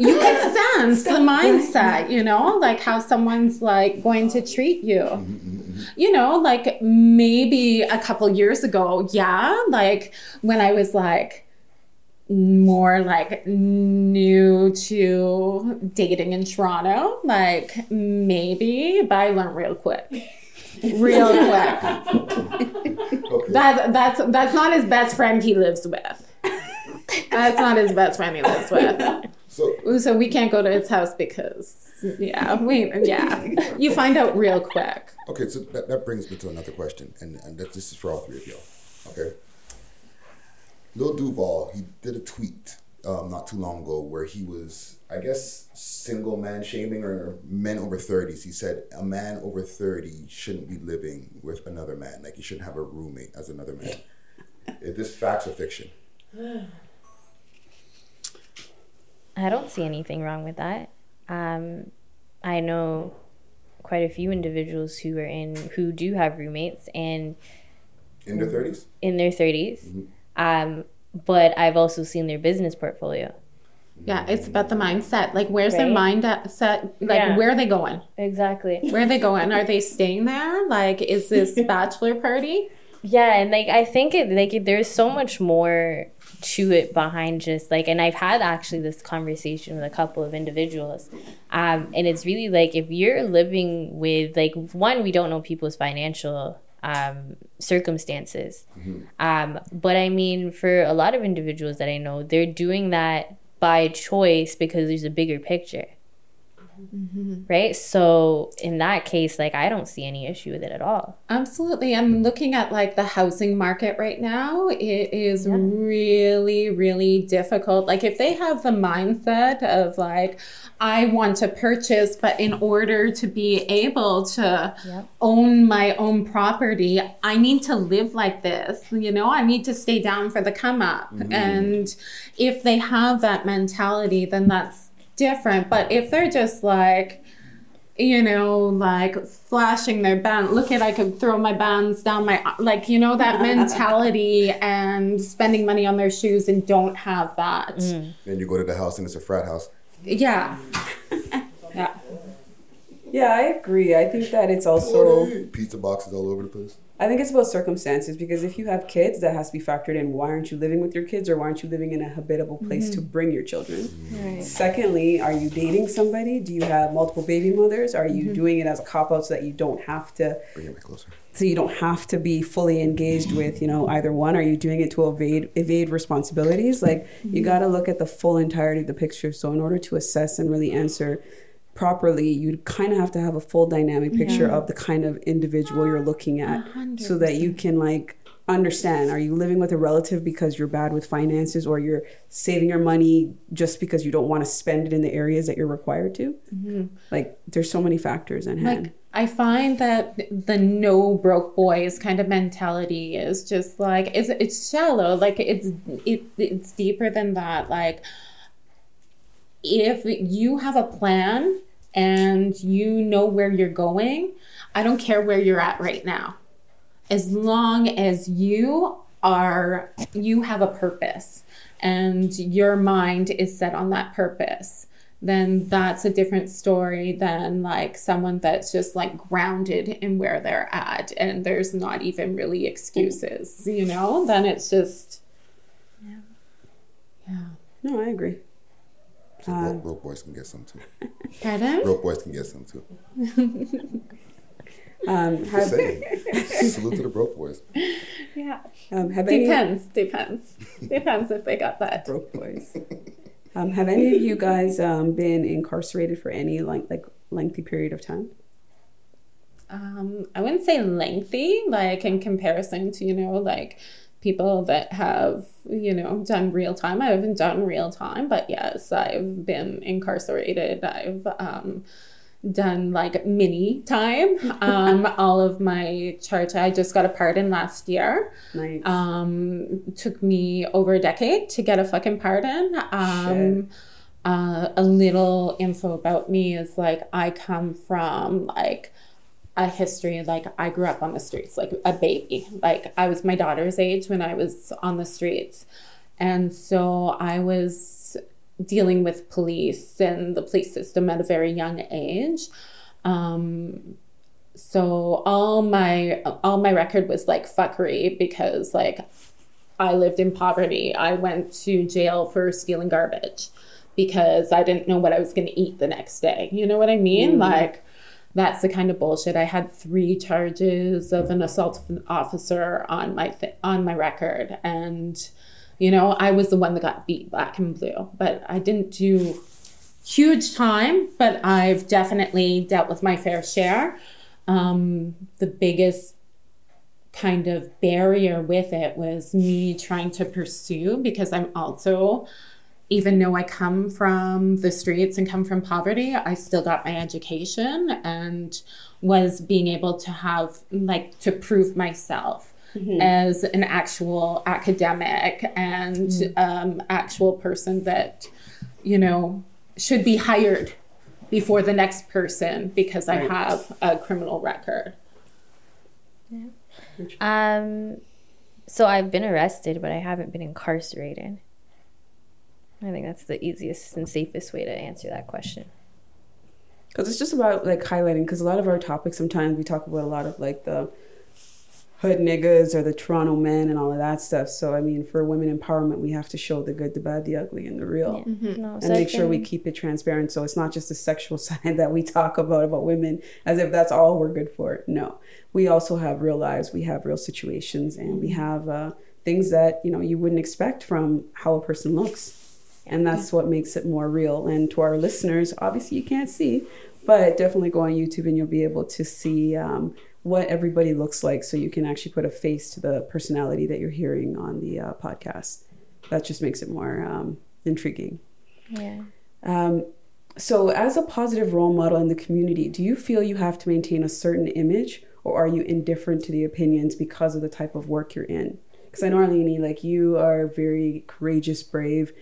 you can *laughs* sense the mindset, you know, like how someone's like going to treat you. Mm-hmm, mm-hmm, mm-hmm. You know, like maybe a couple years ago, yeah, like when I was like more like new to dating in Toronto, like maybe, but I learned real quick. *laughs* Real quick. Okay. That that's that's not his best friend he lives with. *laughs* That's not his best friend he lives with. So, So we can't go to his house because yeah, we yeah. You find out real quick. okay, so that, that brings me to another question, and, and that, this is for all three of y'all. Okay. Lil Duval, he did a tweet um, not too long ago where he was, I guess, single man shaming or men over 30s. He said a man over 30 shouldn't be living with another man. Like, he shouldn't have a roommate as another man. *laughs* Is this facts or fiction? *gasps* *laughs* I don't see anything wrong with that. Um, I know quite a few individuals who are in who do have roommates and In their 30s? in their 30s. Um, but I've also seen their business portfolio. Yeah, it's about the mindset. Like where's their Right. mindset? Like Yeah. where are they going? Exactly. *laughs* Where are they going? Are they staying there? Like is this *laughs* bachelor party? Yeah, and like I think it like there's so much more to it behind just like and I've had actually this conversation with a couple of individuals. Um and it's really like if you're living with like one we don't know people's financial um circumstances. Um but I mean for a lot of individuals that I know they're doing that by choice because there's a bigger picture. Mm-hmm. Right. So in that case, like I don't see any issue with it at all. Absolutely. I'm looking at like the housing market right now. It is really, really difficult. Like, if they have the mindset of like, I want to purchase, but in order to be able to Yep. own my own property, I need to live like this. You know, I need to stay down for the come up. Mm-hmm. And if they have that mentality, then that's different. But if they're just like, you know, like flashing their band. Look at I could throw my bands down my like, you know, that mentality *laughs* and spending money on their shoes and don't have that. Mm. Then you go to the house and it's a frat house. *laughs* Yeah. yeah. Yeah, I agree. I think that it's also Pizza boxes all over the place. I think it's about circumstances because if you have kids, that has to be factored in. Why aren't you living with your kids, or why aren't you living in a habitable place to mm-hmm. bring your children? Secondly, are you dating somebody? Do you have multiple baby mothers? Are you mm-hmm. doing it as a cop out so that you don't have to? Bring it closer. So you don't have to be fully engaged with you know either one. Are you doing it to evade evade responsibilities? Like you mm-hmm. got to look at the full entirety of the picture. So in order to assess and really answer properly, you kind of have to have a full dynamic picture of the kind of individual you're looking at, so that you can like understand. Are you living with a relative because you're bad with finances, or you're saving your money just because you don't want to spend it in the areas that you're required to? Mm-hmm. Like there's so many factors in hand. Like I find that the no broke boys kind of mentality is just like it's it's shallow. Like it's it, it's deeper than that. Like if you have a plan and you know where you're going, I don't care where you're at right now. As long as you are you have a purpose and your mind is set on that purpose then that's a different story than like someone that's just like grounded in where they're at and there's not even really excuses, you know? Then it's just yeah. Yeah. no, I agree. So Uh, broke, broke boys can get some too. Pardon? Broke boys can get some too. *laughs* Um, have, saying. Salute to the broke boys. Yeah. um, have any Depends, depends. depends if they got that. broke boys? Um, have any of you guys um, been incarcerated for any like like lengthy period of time? um, I wouldn't say lengthy, like in comparison to, you know, like people that have, you know, done real time. I haven't done real time, but yes, I've been incarcerated. I've um, done like mini time. *laughs* Um, all of my charge, I just got a pardon last year. Nice. Um, took me over a decade to get a fucking pardon. Um, uh, a little info about me is like I come from like a history like I grew up on the streets like a baby. Like I was my daughter's age when I was on the streets. And so I was dealing with police and the police system at a very young age. Um, so all my all my record was like fuckery because like I lived in poverty. I went to jail for stealing garbage because I didn't know what I was going to eat the next day. You know what I mean? Like that's the kind of bullshit. I had three charges of an assault of an officer on my th- on my record, and you know I was the one that got beat black and blue. But I didn't do huge time, but I've definitely dealt with my fair share. Um, the biggest kind of barrier with it was me trying to pursue because I'm also even though I come from the streets and come from poverty, I still got my education and was being able to have like to prove myself as an actual academic and um, actual person that you know should be hired before the next person because I have a criminal record. Yeah. Um, so I've been arrested, but I haven't been incarcerated. I think that's the easiest and safest way to answer that question. Because it's just about like highlighting. Because a lot of our topics, sometimes we talk about a lot of like the hood niggas or the Toronto men and all of that stuff. So I mean, for women empowerment, we have to show the good, the bad, the ugly, and the real. No, and make sure we keep it transparent so it's not just the sexual *laughs* side that we talk about about women as if that's all we're good for no we also have real lives we have real situations and we have uh, things that you know you wouldn't expect from how a person looks And that's what makes it more real. And to our listeners, obviously you can't see, but definitely go on YouTube and you'll be able to see um, what everybody looks like so you can actually put a face to the personality that you're hearing on the uh, podcast. That just makes it more um, intriguing. Yeah. Um, so, as a positive role model in the community, do you feel you have to maintain a certain image or are you indifferent to the opinions because of the type of work you're in? Because I know, Arlene, like you are very courageous, brave.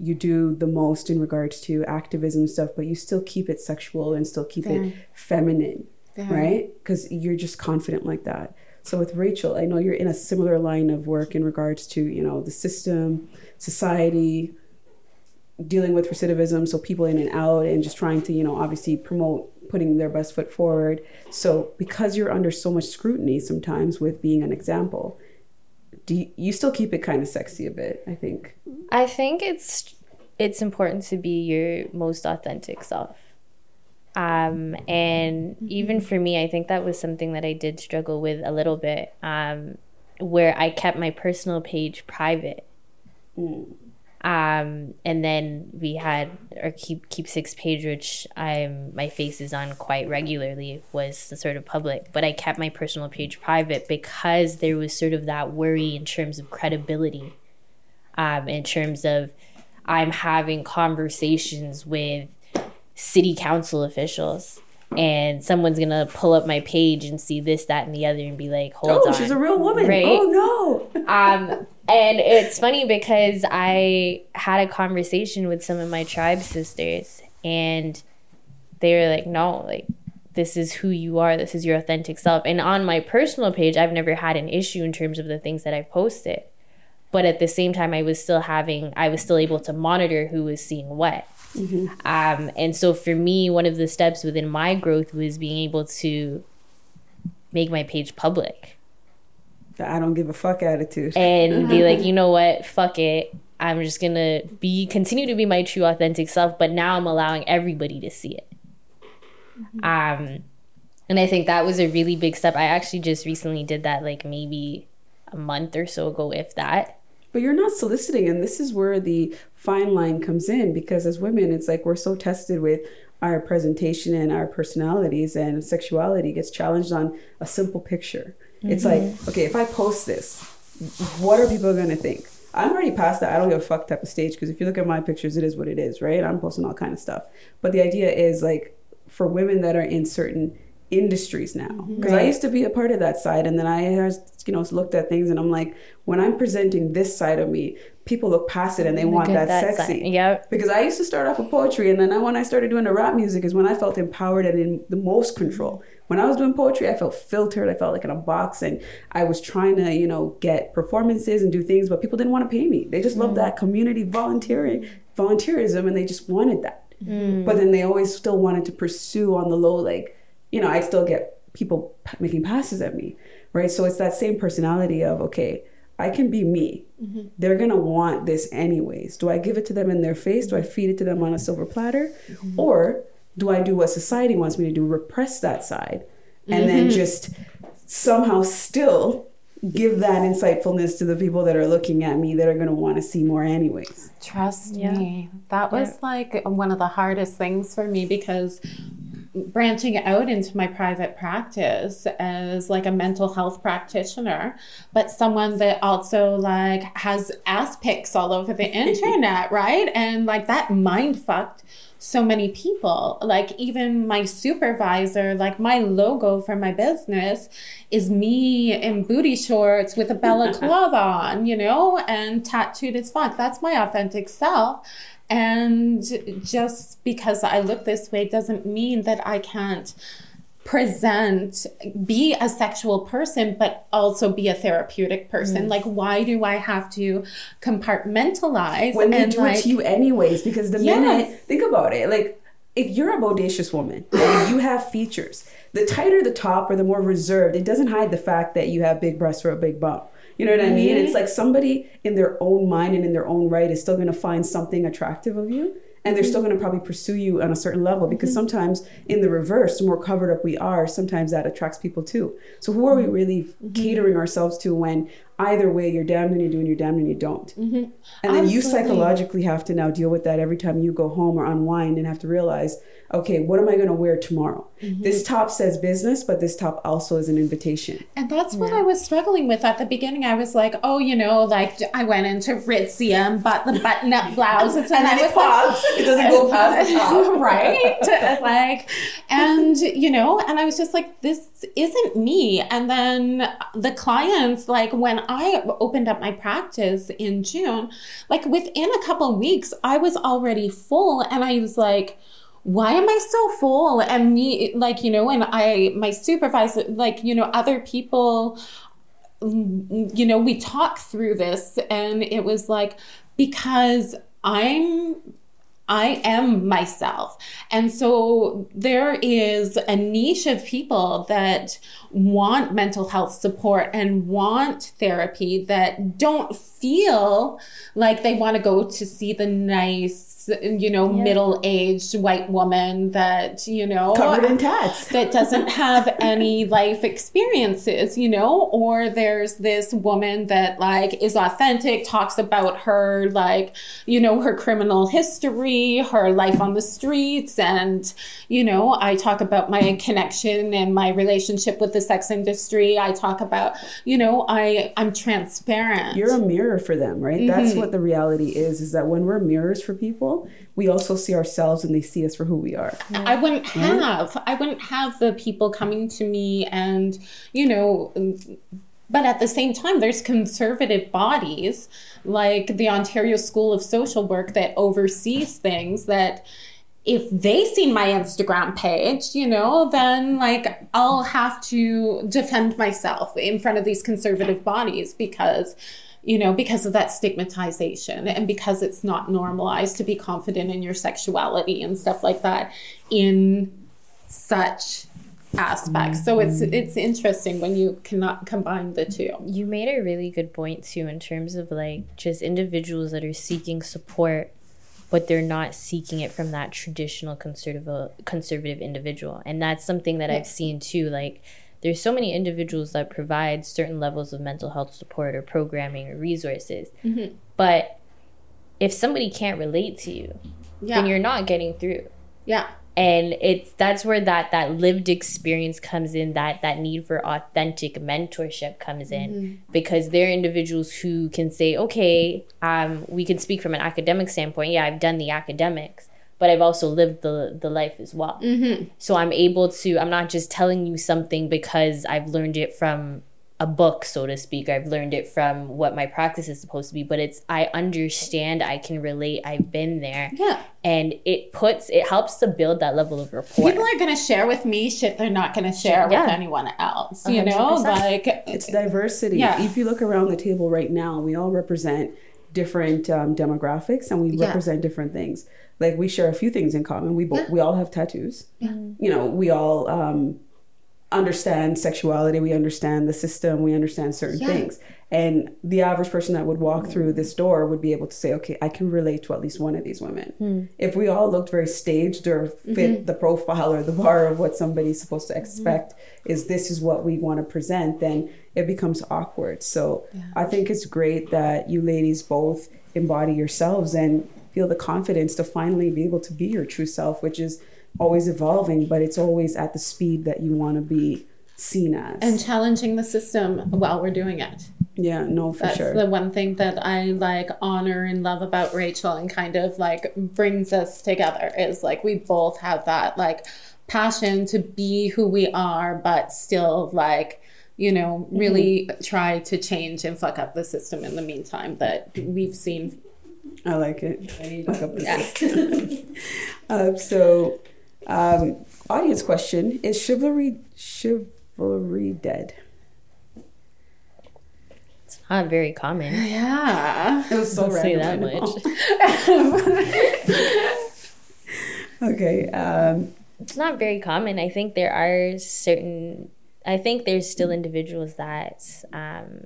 You do the most in regards to activism stuff, but you still keep it sexual and still keep it feminine, right? Because you're just confident like that. So with Rachel, I know you're in a similar line of work in regards to you know the system, society, dealing with recidivism, so people in and out, and just trying to, you know, obviously promote putting their best foot forward. So because you're under so much scrutiny sometimes with being an example, do you, you still keep it kind of sexy a bit? I think. I think it's it's important to be your most authentic self. Um, and even for me, I think that was something that I did struggle with a little bit, um, where I kept my personal page private. Um, and then we had our keep keep six page, which I'm my face is on quite regularly, was the sort of public. But I kept my personal page private because there was sort of that worry in terms of credibility, um, in terms of I'm having conversations with city council officials. And someone's gonna pull up my page and see this, that, and the other, and be like, "Hold Oh, on, she's a real woman. Right? Oh no. *laughs* Um, and it's funny because I had a conversation with some of my tribe sisters, and they were like, "No, like this is who you are. This is your authentic self." And on my personal page, I've never had an issue in terms of the things that I've posted, but at the same time, I was still having, I was still able to monitor who was seeing what. Um, and so for me, one of the steps within my growth was being able to make my page public The I don't give a fuck attitude. and be *laughs* like, you know what, fuck it. I'm just gonna be continue to be my true authentic self, but now I'm allowing everybody to see it. Um, and I think that was a really big step. I actually just recently did that, like maybe a month or so ago, if that. But you're not soliciting, and this is where the fine line comes in because as women, it's like we're so tested with our presentation and our personalities, and sexuality gets challenged on a simple picture. It's like, mm-hmm. okay, if I post this, what are people going to think? I'm already past that. I don't give a fuck type of stage because if you look at my pictures, it is what it is, right? I'm posting all kind of stuff. But the idea is like for women that are in certain industries now, mm-hmm. because I used to be a part of that side, and then I has you know looked at things, and I'm like, when I'm presenting this side of me, people look past it and they want that, that sexy. side. Yep. Because I used to start off with poetry, and then I, when I started doing the rap music, is when I felt empowered and in the most control. Mm-hmm. When I was doing poetry, I felt filtered. I felt like in a box, and I was trying to, you know, get performances and do things, but people didn't want to pay me. They just loved mm-hmm. that community volunteering, volunteerism, and they just wanted that. But then they always still wanted to pursue on the low, like, you know, I still get people making passes at me, right? So it's that same personality of, okay, I can be me. Mm-hmm. They're gonna want this anyways. Do I give it to them in their face? Do I feed it to them on a silver platter? Mm-hmm. Or do I do what society wants me to do, repress that side, and then mm-hmm. just somehow still give that insightfulness to the people that are looking at me that are gonna want to see more anyways? Trust Yeah. me. That was like one of the hardest things for me because branching out into my private practice as like a mental health practitioner, but someone that also like has ass pics all over the *laughs* internet, right? And like that mind fucked so many people. Like even my supervisor, like my logo for my business is me in booty shorts with a balaclava *laughs* on, you know, and tattooed as fuck. That's my authentic self. And just because I look this way doesn't mean that I can't present, be a sexual person, but also be a therapeutic person. Like, why do I have to compartmentalize? when they and, do like, it to you anyways because the Yes. minute think about it like if you're a bodacious woman and you have features the tighter the top or the more reserved it doesn't hide the fact that you have big breasts or a big bum you know what i mean? It's mm-hmm. like somebody in their own mind and in their own right is still going to find something attractive of you and they're still mm-hmm. going to probably pursue you on a certain level because mm-hmm. sometimes in the reverse the more covered up we are sometimes that attracts people too. So who are we really catering ourselves to when either way, you're damned when you do and you're damned when you don't. Mm-hmm. And then you psychologically have to now deal with that every time you go home or unwind and have to realize, okay, what am I going to wear tomorrow? Mm-hmm. This top says business, but this top also is an invitation. And that's what I was struggling with at the beginning. I was like, oh, you know, like I went into Aritzia *laughs* and bought the button up blouses. And, I was like, It doesn't go *laughs* past the top. *laughs* right? like, and you know, and I was just like, this isn't me. And then the clients, like when I opened up my practice in June, like within a couple weeks, I was already full, and I was like. Why am I so full? And me, like, you know, and I, my supervisor, like, you know, other people you know, we talked through this and it was like, because I'm I am myself. And so there is a niche of people that want mental health support and want therapy that don't feel like they want to go to see the nice, you know, middle aged white woman that, you know, Covered in tats. that doesn't have any life experiences, you know, or there's this woman that like is authentic, talks about her like, you know, her criminal history, her life on the streets and, you know, I talk about my connection and my relationship with the sex industry. I talk about, you know, I I'm transparent. You're a mirror for them, right? That's mm-hmm. what the reality is, is that when we're mirrors for people, we also see ourselves and they see us for who we are. I wouldn't have. I wouldn't have the people coming to me and, you know, but at the same time, there's conservative bodies like the Ontario School of Social Work that oversees things that if they see my Instagram page, you know, then like I'll have to defend myself in front of these conservative bodies because you know, because of that stigmatization and because it's not normalized to be confident in your sexuality and stuff like that in such aspects. So it's mm-hmm. it's interesting when you cannot combine the two. You made a really good point too in terms of like just individuals that are seeking support but they're not seeking it from that traditional conservative conservative individual. And that's something that I've seen too like there's so many individuals that provide certain levels of mental health support or programming or resources. Mm-hmm. But if somebody can't relate to you, Yeah. then you're not getting through yeah. And it's that's where that that lived experience comes in that that need for authentic mentorship comes in. Because they're individuals who can say okay um, we can speak from an academic standpoint. Yeah i've done the academics but i've also lived the the life as well. So i'm able to i'm not just telling you something because i've learned it from a book so to speak i've learned it from what my practice is supposed to be but it's i understand i can relate i've been there Yeah. and it puts it helps to build that level of rapport People are going to share with me shit they're not going to share with anyone else. You know, like It's diversity. Yeah. If you look around the table right now, we all represent different um, demographics and we Yeah. represent different things. Like we share a few things in common. We both we all have tattoos. Yeah. You know, we all um, understand sexuality. We understand the system. We understand certain Yeah. things. And the average person that would walk through this door would be able to say, "Okay, I can relate to at least one of these women." Hmm. If we all looked very staged or mm-hmm. fit the profile or the bar of what somebody's supposed to mm-hmm. expect, is this is what we want to present, then it becomes awkward. So I think it's great that you ladies both embody yourselves and feel the confidence to finally be able to be your true self, which is always evolving, but it's always at the speed that you want to be seen as. and challenging the system while we're doing it. yeah, no, for That's sure. the one thing that I like honor and love about Rachel and kind of like brings us together is like we both have that like passion to be who we are, but still like, you know, really try to change and fuck up the system in the meantime that we've seen. I like it. Fuck up the system. *laughs* um, so, um, audience question: Is chivalry chivalry dead? it's not very common Yeah. *laughs* It was so I'll say that much *laughs* Okay. Um, it's not very common i think there are certain i think there's still individuals that um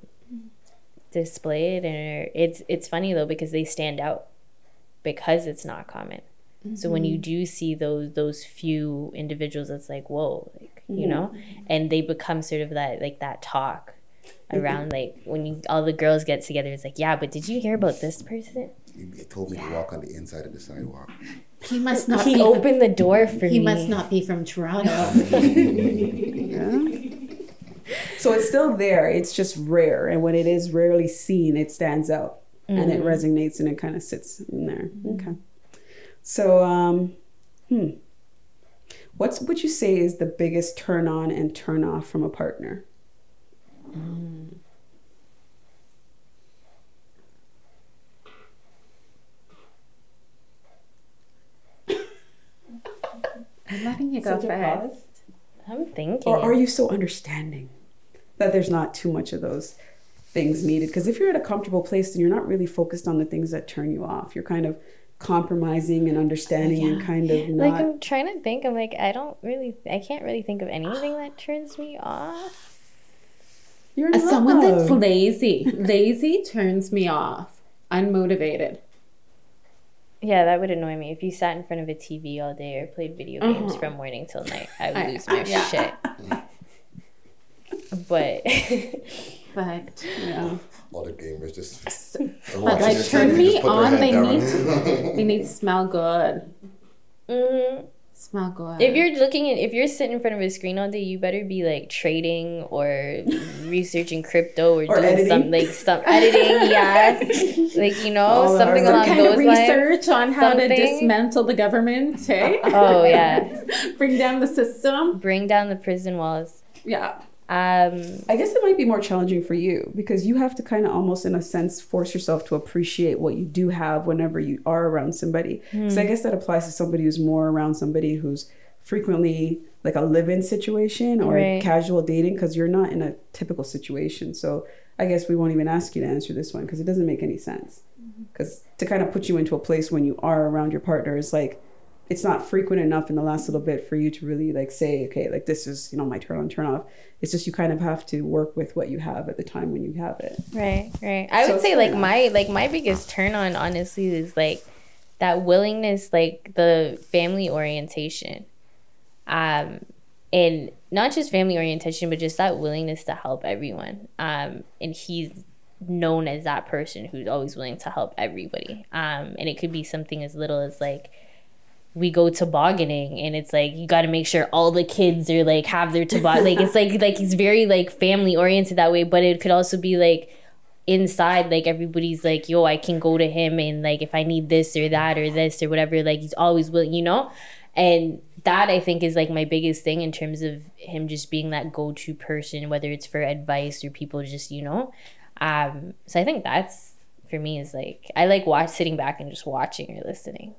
display it and it's it's funny though because they stand out because it's not common so when you mm-hmm. do see those those few individuals it's like whoa like you know and they become sort of that like that talk mm-hmm. around like when you all the girls get together. It's like, yeah, but did you hear about this person? He, he told me to walk on the inside of the sidewalk. He must not He be. opened the door for he me. must not be from Toronto. *laughs* So it's still there. It's just rare, and when it is rarely seen, it stands out and it mm-hmm. resonates and it kind of sits in there. Okay. So, um, hmm, what's would you say is the biggest turn on and turn off from a partner? I'm letting you *laughs* go Such a first. I'm thinking. Or are you so understanding that there's not too much of those things needed? Because if you're at a comfortable place, then you're not really focused on the things that turn you off. You're kind of compromising and understanding and kind of not. like I'm trying to think. I'm like, I don't really, I can't really think of anything that turns me off. you're in As someone that's lazy, *laughs* lazy turns me off. Unmotivated. Yeah, that would annoy me if you sat in front of a TV all day or played video games uh-huh. from morning till night. I would lose my shit. *laughs* But *laughs* But Yeah. All the gamers just. but like turn me on. They need to, *laughs* they need to smell good. mm, Smell good. if you're looking at, if you're sitting in front of a screen all day, you better be like trading or researching crypto or, Or doing editing. some like some editing. *laughs* Yeah, like you know All something our- along kind of those lines. research on how to dismantle the government, eh? Oh yeah, *laughs* Bring down the system. bring down the prison walls. Yeah. Um, I guess it might be more challenging for you because you have to kind of almost, in a sense, force yourself to appreciate what you do have whenever you are around somebody. So I guess that applies to somebody who's more around somebody who's frequently like a live-in situation or Right. casual dating because you're not in a typical situation. So I guess we won't even ask you to answer this one because it doesn't make any sense. Because to kind of put you into a place when you are around your partner is like it's not frequent enough in the last little bit for you to really like say, okay, like this is you know my turn on turn off. It's just you kind of have to work with what you have at the time when you have it. Right, right. I So would say like enough. my like my biggest turn on honestly is like that willingness, like the family orientation. Um and not just family orientation, but just that willingness to help everyone. Um and he's known as that person who's always willing to help everybody. Um and it could be something as little as like we go tobogganing and it's like you got to make sure all the kids are like have their toboggan like it's like like he's very like family oriented that way but it could also be like inside like everybody's like yo i can go to him and like if i need this or that or this or whatever like he's always willing you know? And that i think is like my biggest thing in terms of him just being that go-to person whether it's for advice or people just you know? Um so i think that's for me is like i like watch sitting back and just watching or listening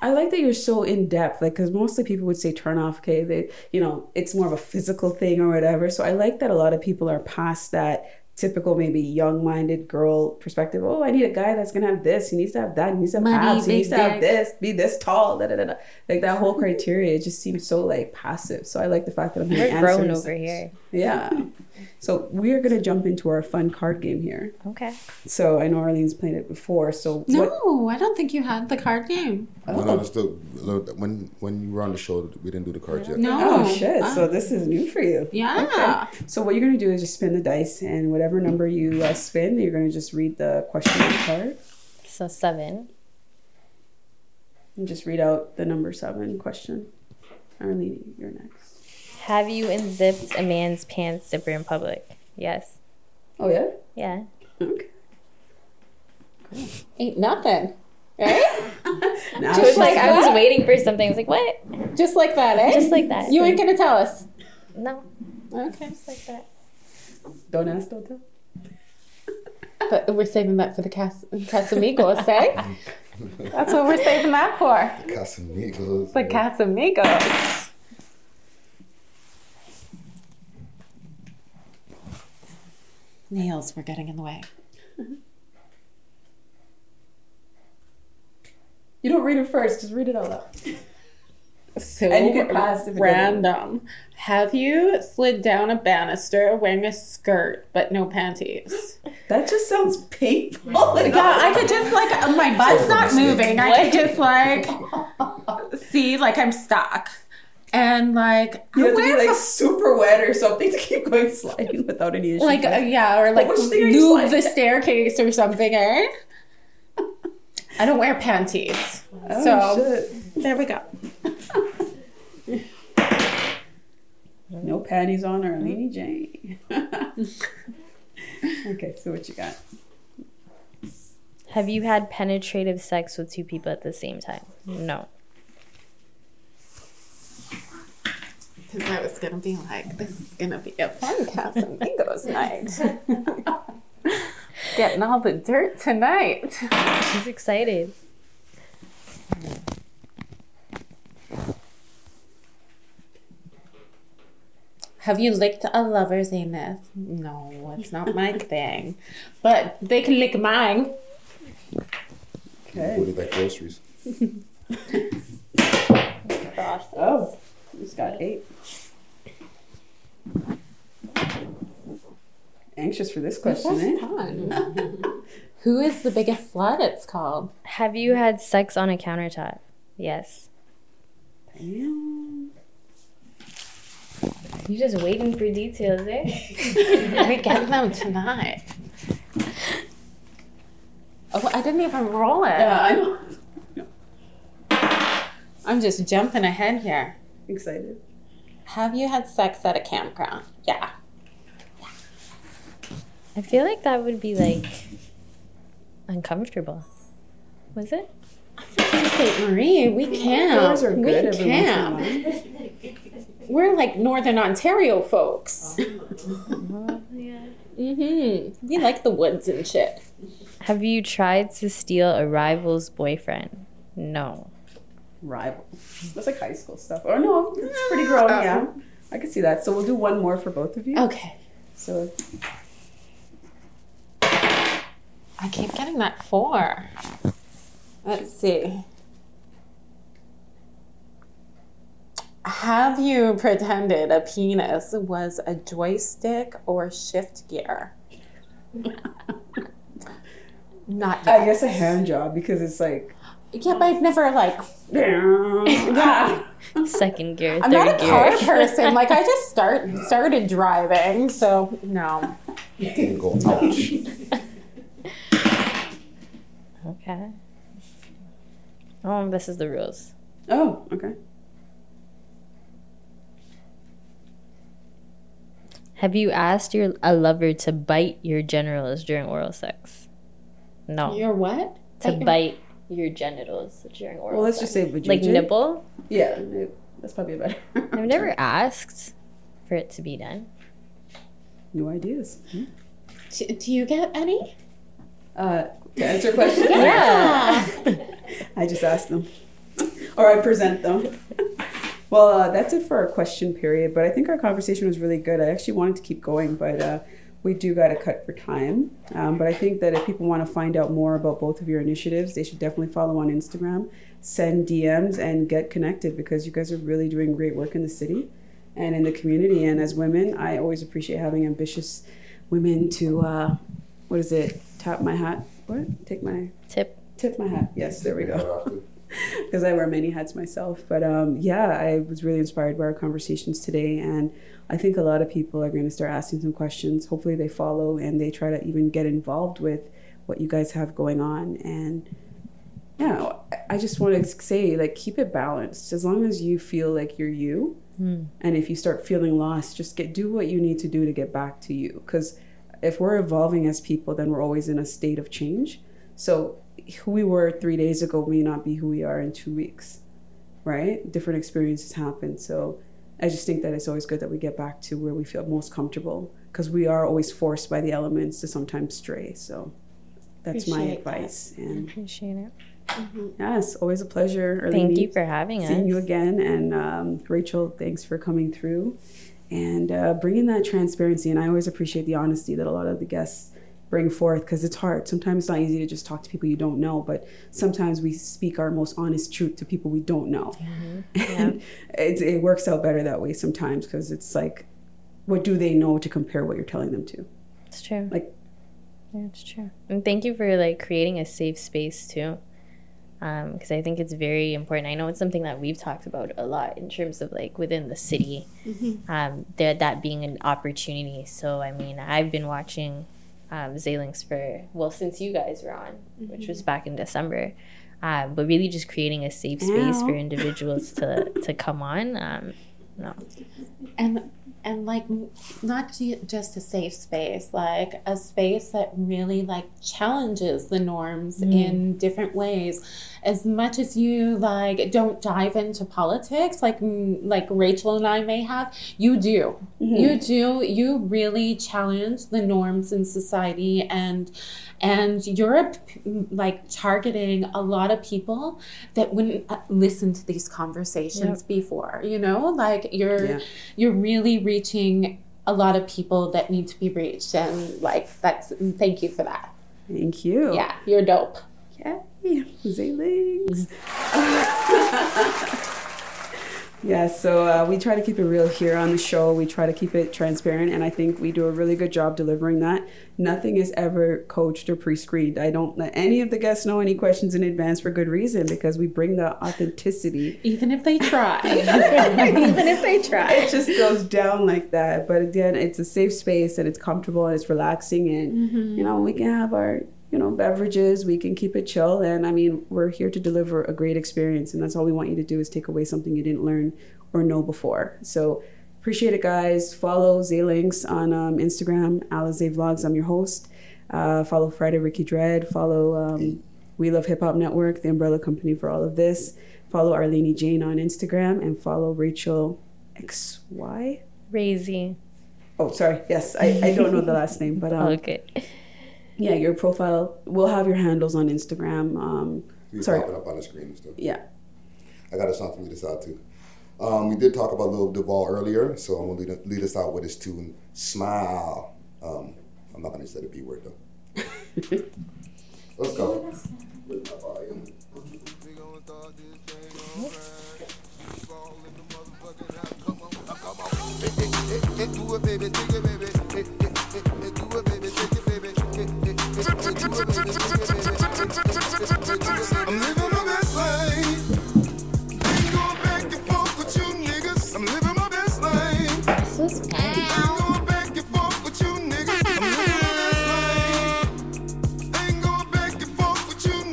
I like that you're so in depth, like because mostly people would say turn off. Okay, they you know it's more of a physical thing or whatever. So I like that a lot of people are past that typical maybe young-minded girl perspective. Oh, I need a guy that's gonna have this. He needs to have that. He needs to have Money, abs. He needs to have this. Be this tall. Da, da, da, da. Like that whole criteria. It just seems so like passive. So I like the fact that I'm we're grown answers. over here Yeah. So we're gonna jump into our fun card game here. okay So I know Arlene's played it before. So what? No, I don't think you had the card game. No, no, that's the, when when you were on the show, we didn't do the cards yet. No. Oh shit! So this is new for you. Yeah. Okay. So what you're gonna do is just spin the dice, and whatever number you uh, spin, you're gonna just read the question on the card, so seven and just read out the number seven question. Arlene, you're next. Have you unzipped a man's pants zipper in public? Yes. Oh yeah. Yeah. Okay. Ain't nothing. Right? Now It was like I was waiting for something. I was like, what? Just like that, eh? Just like that. You ain't gonna tell us. No, Okay. just like that. don't ask, don't tell. *laughs* But we're saving that for the Cas- Casamigos, eh? *laughs* That's what we're saving that for. The Casamigos. The Casamigos. Nails were getting in the way. *laughs* You don't read it first. Just read it out loud. So And you can pass if it random. Have you slid down a banister wearing a skirt but no panties? *laughs* That just sounds painful. Yeah, *laughs* I could just like my butt's not moving. I could just like see like I'm stuck. And like You I have to be wear like super wet or something to keep going sliding without any issues. like uh, yeah, or like which thing are you lube the staircase or something, eh? I don't wear panties. Oh, so shit. there we go. *laughs* No panties on or Lady Jane. *laughs* okay, so what you got? Have you had penetrative sex with two people at the same time? No. Because I was gonna be like, this is gonna be a fun Casamigos *laughs* night. *laughs* Getting all the dirt tonight. She's excited. Have you licked a lover's anus? No, it's not my *laughs* thing. But they can lick mine. Okay. What are like groceries? Oh, he's got eight. Anxious for this question, eh? Fun. *laughs* Who is the biggest slut? It's called. Have you had sex on a countertop? Yes. Damn. You're just waiting for details, eh? *laughs* We get them tonight. Oh, I didn't even roll it. Yeah, I know. *laughs* I'm just jumping ahead here. Excited. Have you had sex at a campground? Yeah. I feel like that would be like uncomfortable. Was it? St. Marie, we camp. Those are we good every camp. once in a while. We're like Northern Ontario folks. yeah. *laughs* Mm-hmm. We like the woods and shit. Have you tried to steal a rival's boyfriend? No. Rival. That's like high school stuff. Oh no, it's pretty grown. Um, yeah, I can see that. So we'll do one more for both of you. Okay. So I keep getting that four. Let's see. Have you pretended a penis was a joystick or shift gear? *laughs* Not I guess a hand job because it's like. Yeah, but I've never like. *laughs* yeah. Second gear, I'm third not a gear. car *laughs* person. Like I just start started driving, so no. Didn't. Okay. Oh, this is the rules. Oh, okay. Have you asked your a lover to bite your genitals during oral sex? No. You're what? to Bite your- genitals during oral Well, let's sex. just say vajayjay. like nipple. Yeah, it- that's probably better. I've *laughs* never asked for it to be done. New ideas. Do, do you get any? Uh, to answer questions, *laughs* Yeah. *laughs* I just ask them, or I present them. well, uh, that's it for our question period. But I think our conversation was really good. I actually wanted to keep going, but uh, we do got to cut for time. Um, but I think that if people want to find out more about both of your initiatives, they should definitely follow on Instagram, send DMs, and get connected because you guys are really doing great work in the city and in the community. And as women, I always appreciate having ambitious women to, uh, what is it, tap my hat? What? Take my Tip. Tip my hat. Yes, there we go. *laughs* Because I wear many hats myself. But um, yeah, I was really inspired by our conversations today. And I think a lot of people are going to start asking some questions. Hopefully, they follow and they try to even get involved with what you guys have going on. And yeah, I- I just want to say, like, keep it balanced. As long as you feel like you're you, and if you start feeling lost, just get do what you need to do to get back to you. Because if we're evolving as people, then we're always in a state of change. So who we were three days ago may not be who we are in two weeks, right? Different experiences happen. So I just think that it's always good that we get back to where we feel most comfortable because we are always forced by the elements to sometimes stray. So that's my Appreciate that. advice. And Appreciate it. yes, always a pleasure. Thank Arlene, you for having us. seeing you again. And um, Rachel, thanks for coming through and uh, bringing that transparency. And I always appreciate the honesty that a lot of the guests bring forth because it's hard. Sometimes it's not easy to just talk to people you don't know, but sometimes we speak our most honest truth to people we don't know. Mm-hmm. *laughs* And it, it works out better that way sometimes because it's like, what do they know to compare what you're telling them to? It's true. Like, Yeah, it's true. And thank you for like creating a safe space too. Um, because I think it's very important. I know it's something that we've talked about a lot in terms of like within the city, mm-hmm. um, that that being an opportunity. So I mean, I've been watching um, Zalinks for well since you guys were on, which was back in December. Um, but really, just creating a safe space for *laughs* individuals to to come on. Um, no, and and like not just a safe space like a space that really like challenges the norms in different ways. As much as you like don't dive into politics like mm, like rachel and i may have you do. You do. You really challenge the norms in society and and you're like targeting a lot of people that wouldn't uh, listen to these conversations before you know like you're Yeah. you're really reaching a lot of people that need to be reached and like that's thank you for that Thank you. yeah you're dope Yay, *laughs* Zalinks. *laughs* yeah, so uh, we try to keep it real here on the show. We try to keep it transparent, and I think we do a really good job delivering that. Nothing is ever coached or pre-screened. I don't let any of the guests know any questions in advance for good reason because we bring the authenticity. even if they try *laughs* even if they try It just goes down like that. But again, it's a safe space and it's comfortable and it's relaxing, and you know we can have our you know beverages. We can keep it chill, and I mean we're here to deliver a great experience, and that's all we want you to do is take away something you didn't learn or know before. So appreciate it, guys. Follow Zalinks on um, Instagram, Alizé Vlogs. I'm your host. Uh, follow Friday Ricky Dread. Follow um, We Love Hip Hop Network, the umbrella company for all of this. Follow Arlene Jane on Instagram and follow Rachel XY. crazy. Oh, sorry. Yes, I, I don't know the last name, but um, *laughs* Okay. Yeah, your profile. We'll have your handles on Instagram. Um, We sorry. popping up on the screen and stuff. Yeah. I got a song for lead us out too. Um, we did talk about Lil Duval earlier, so I'm gonna lead, lead us out with his tune "Smile." Um, I'm not gonna say the B word though. *laughs* Let's go.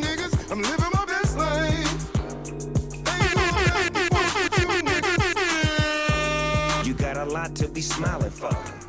Niggas. You got a lot to be smiling for.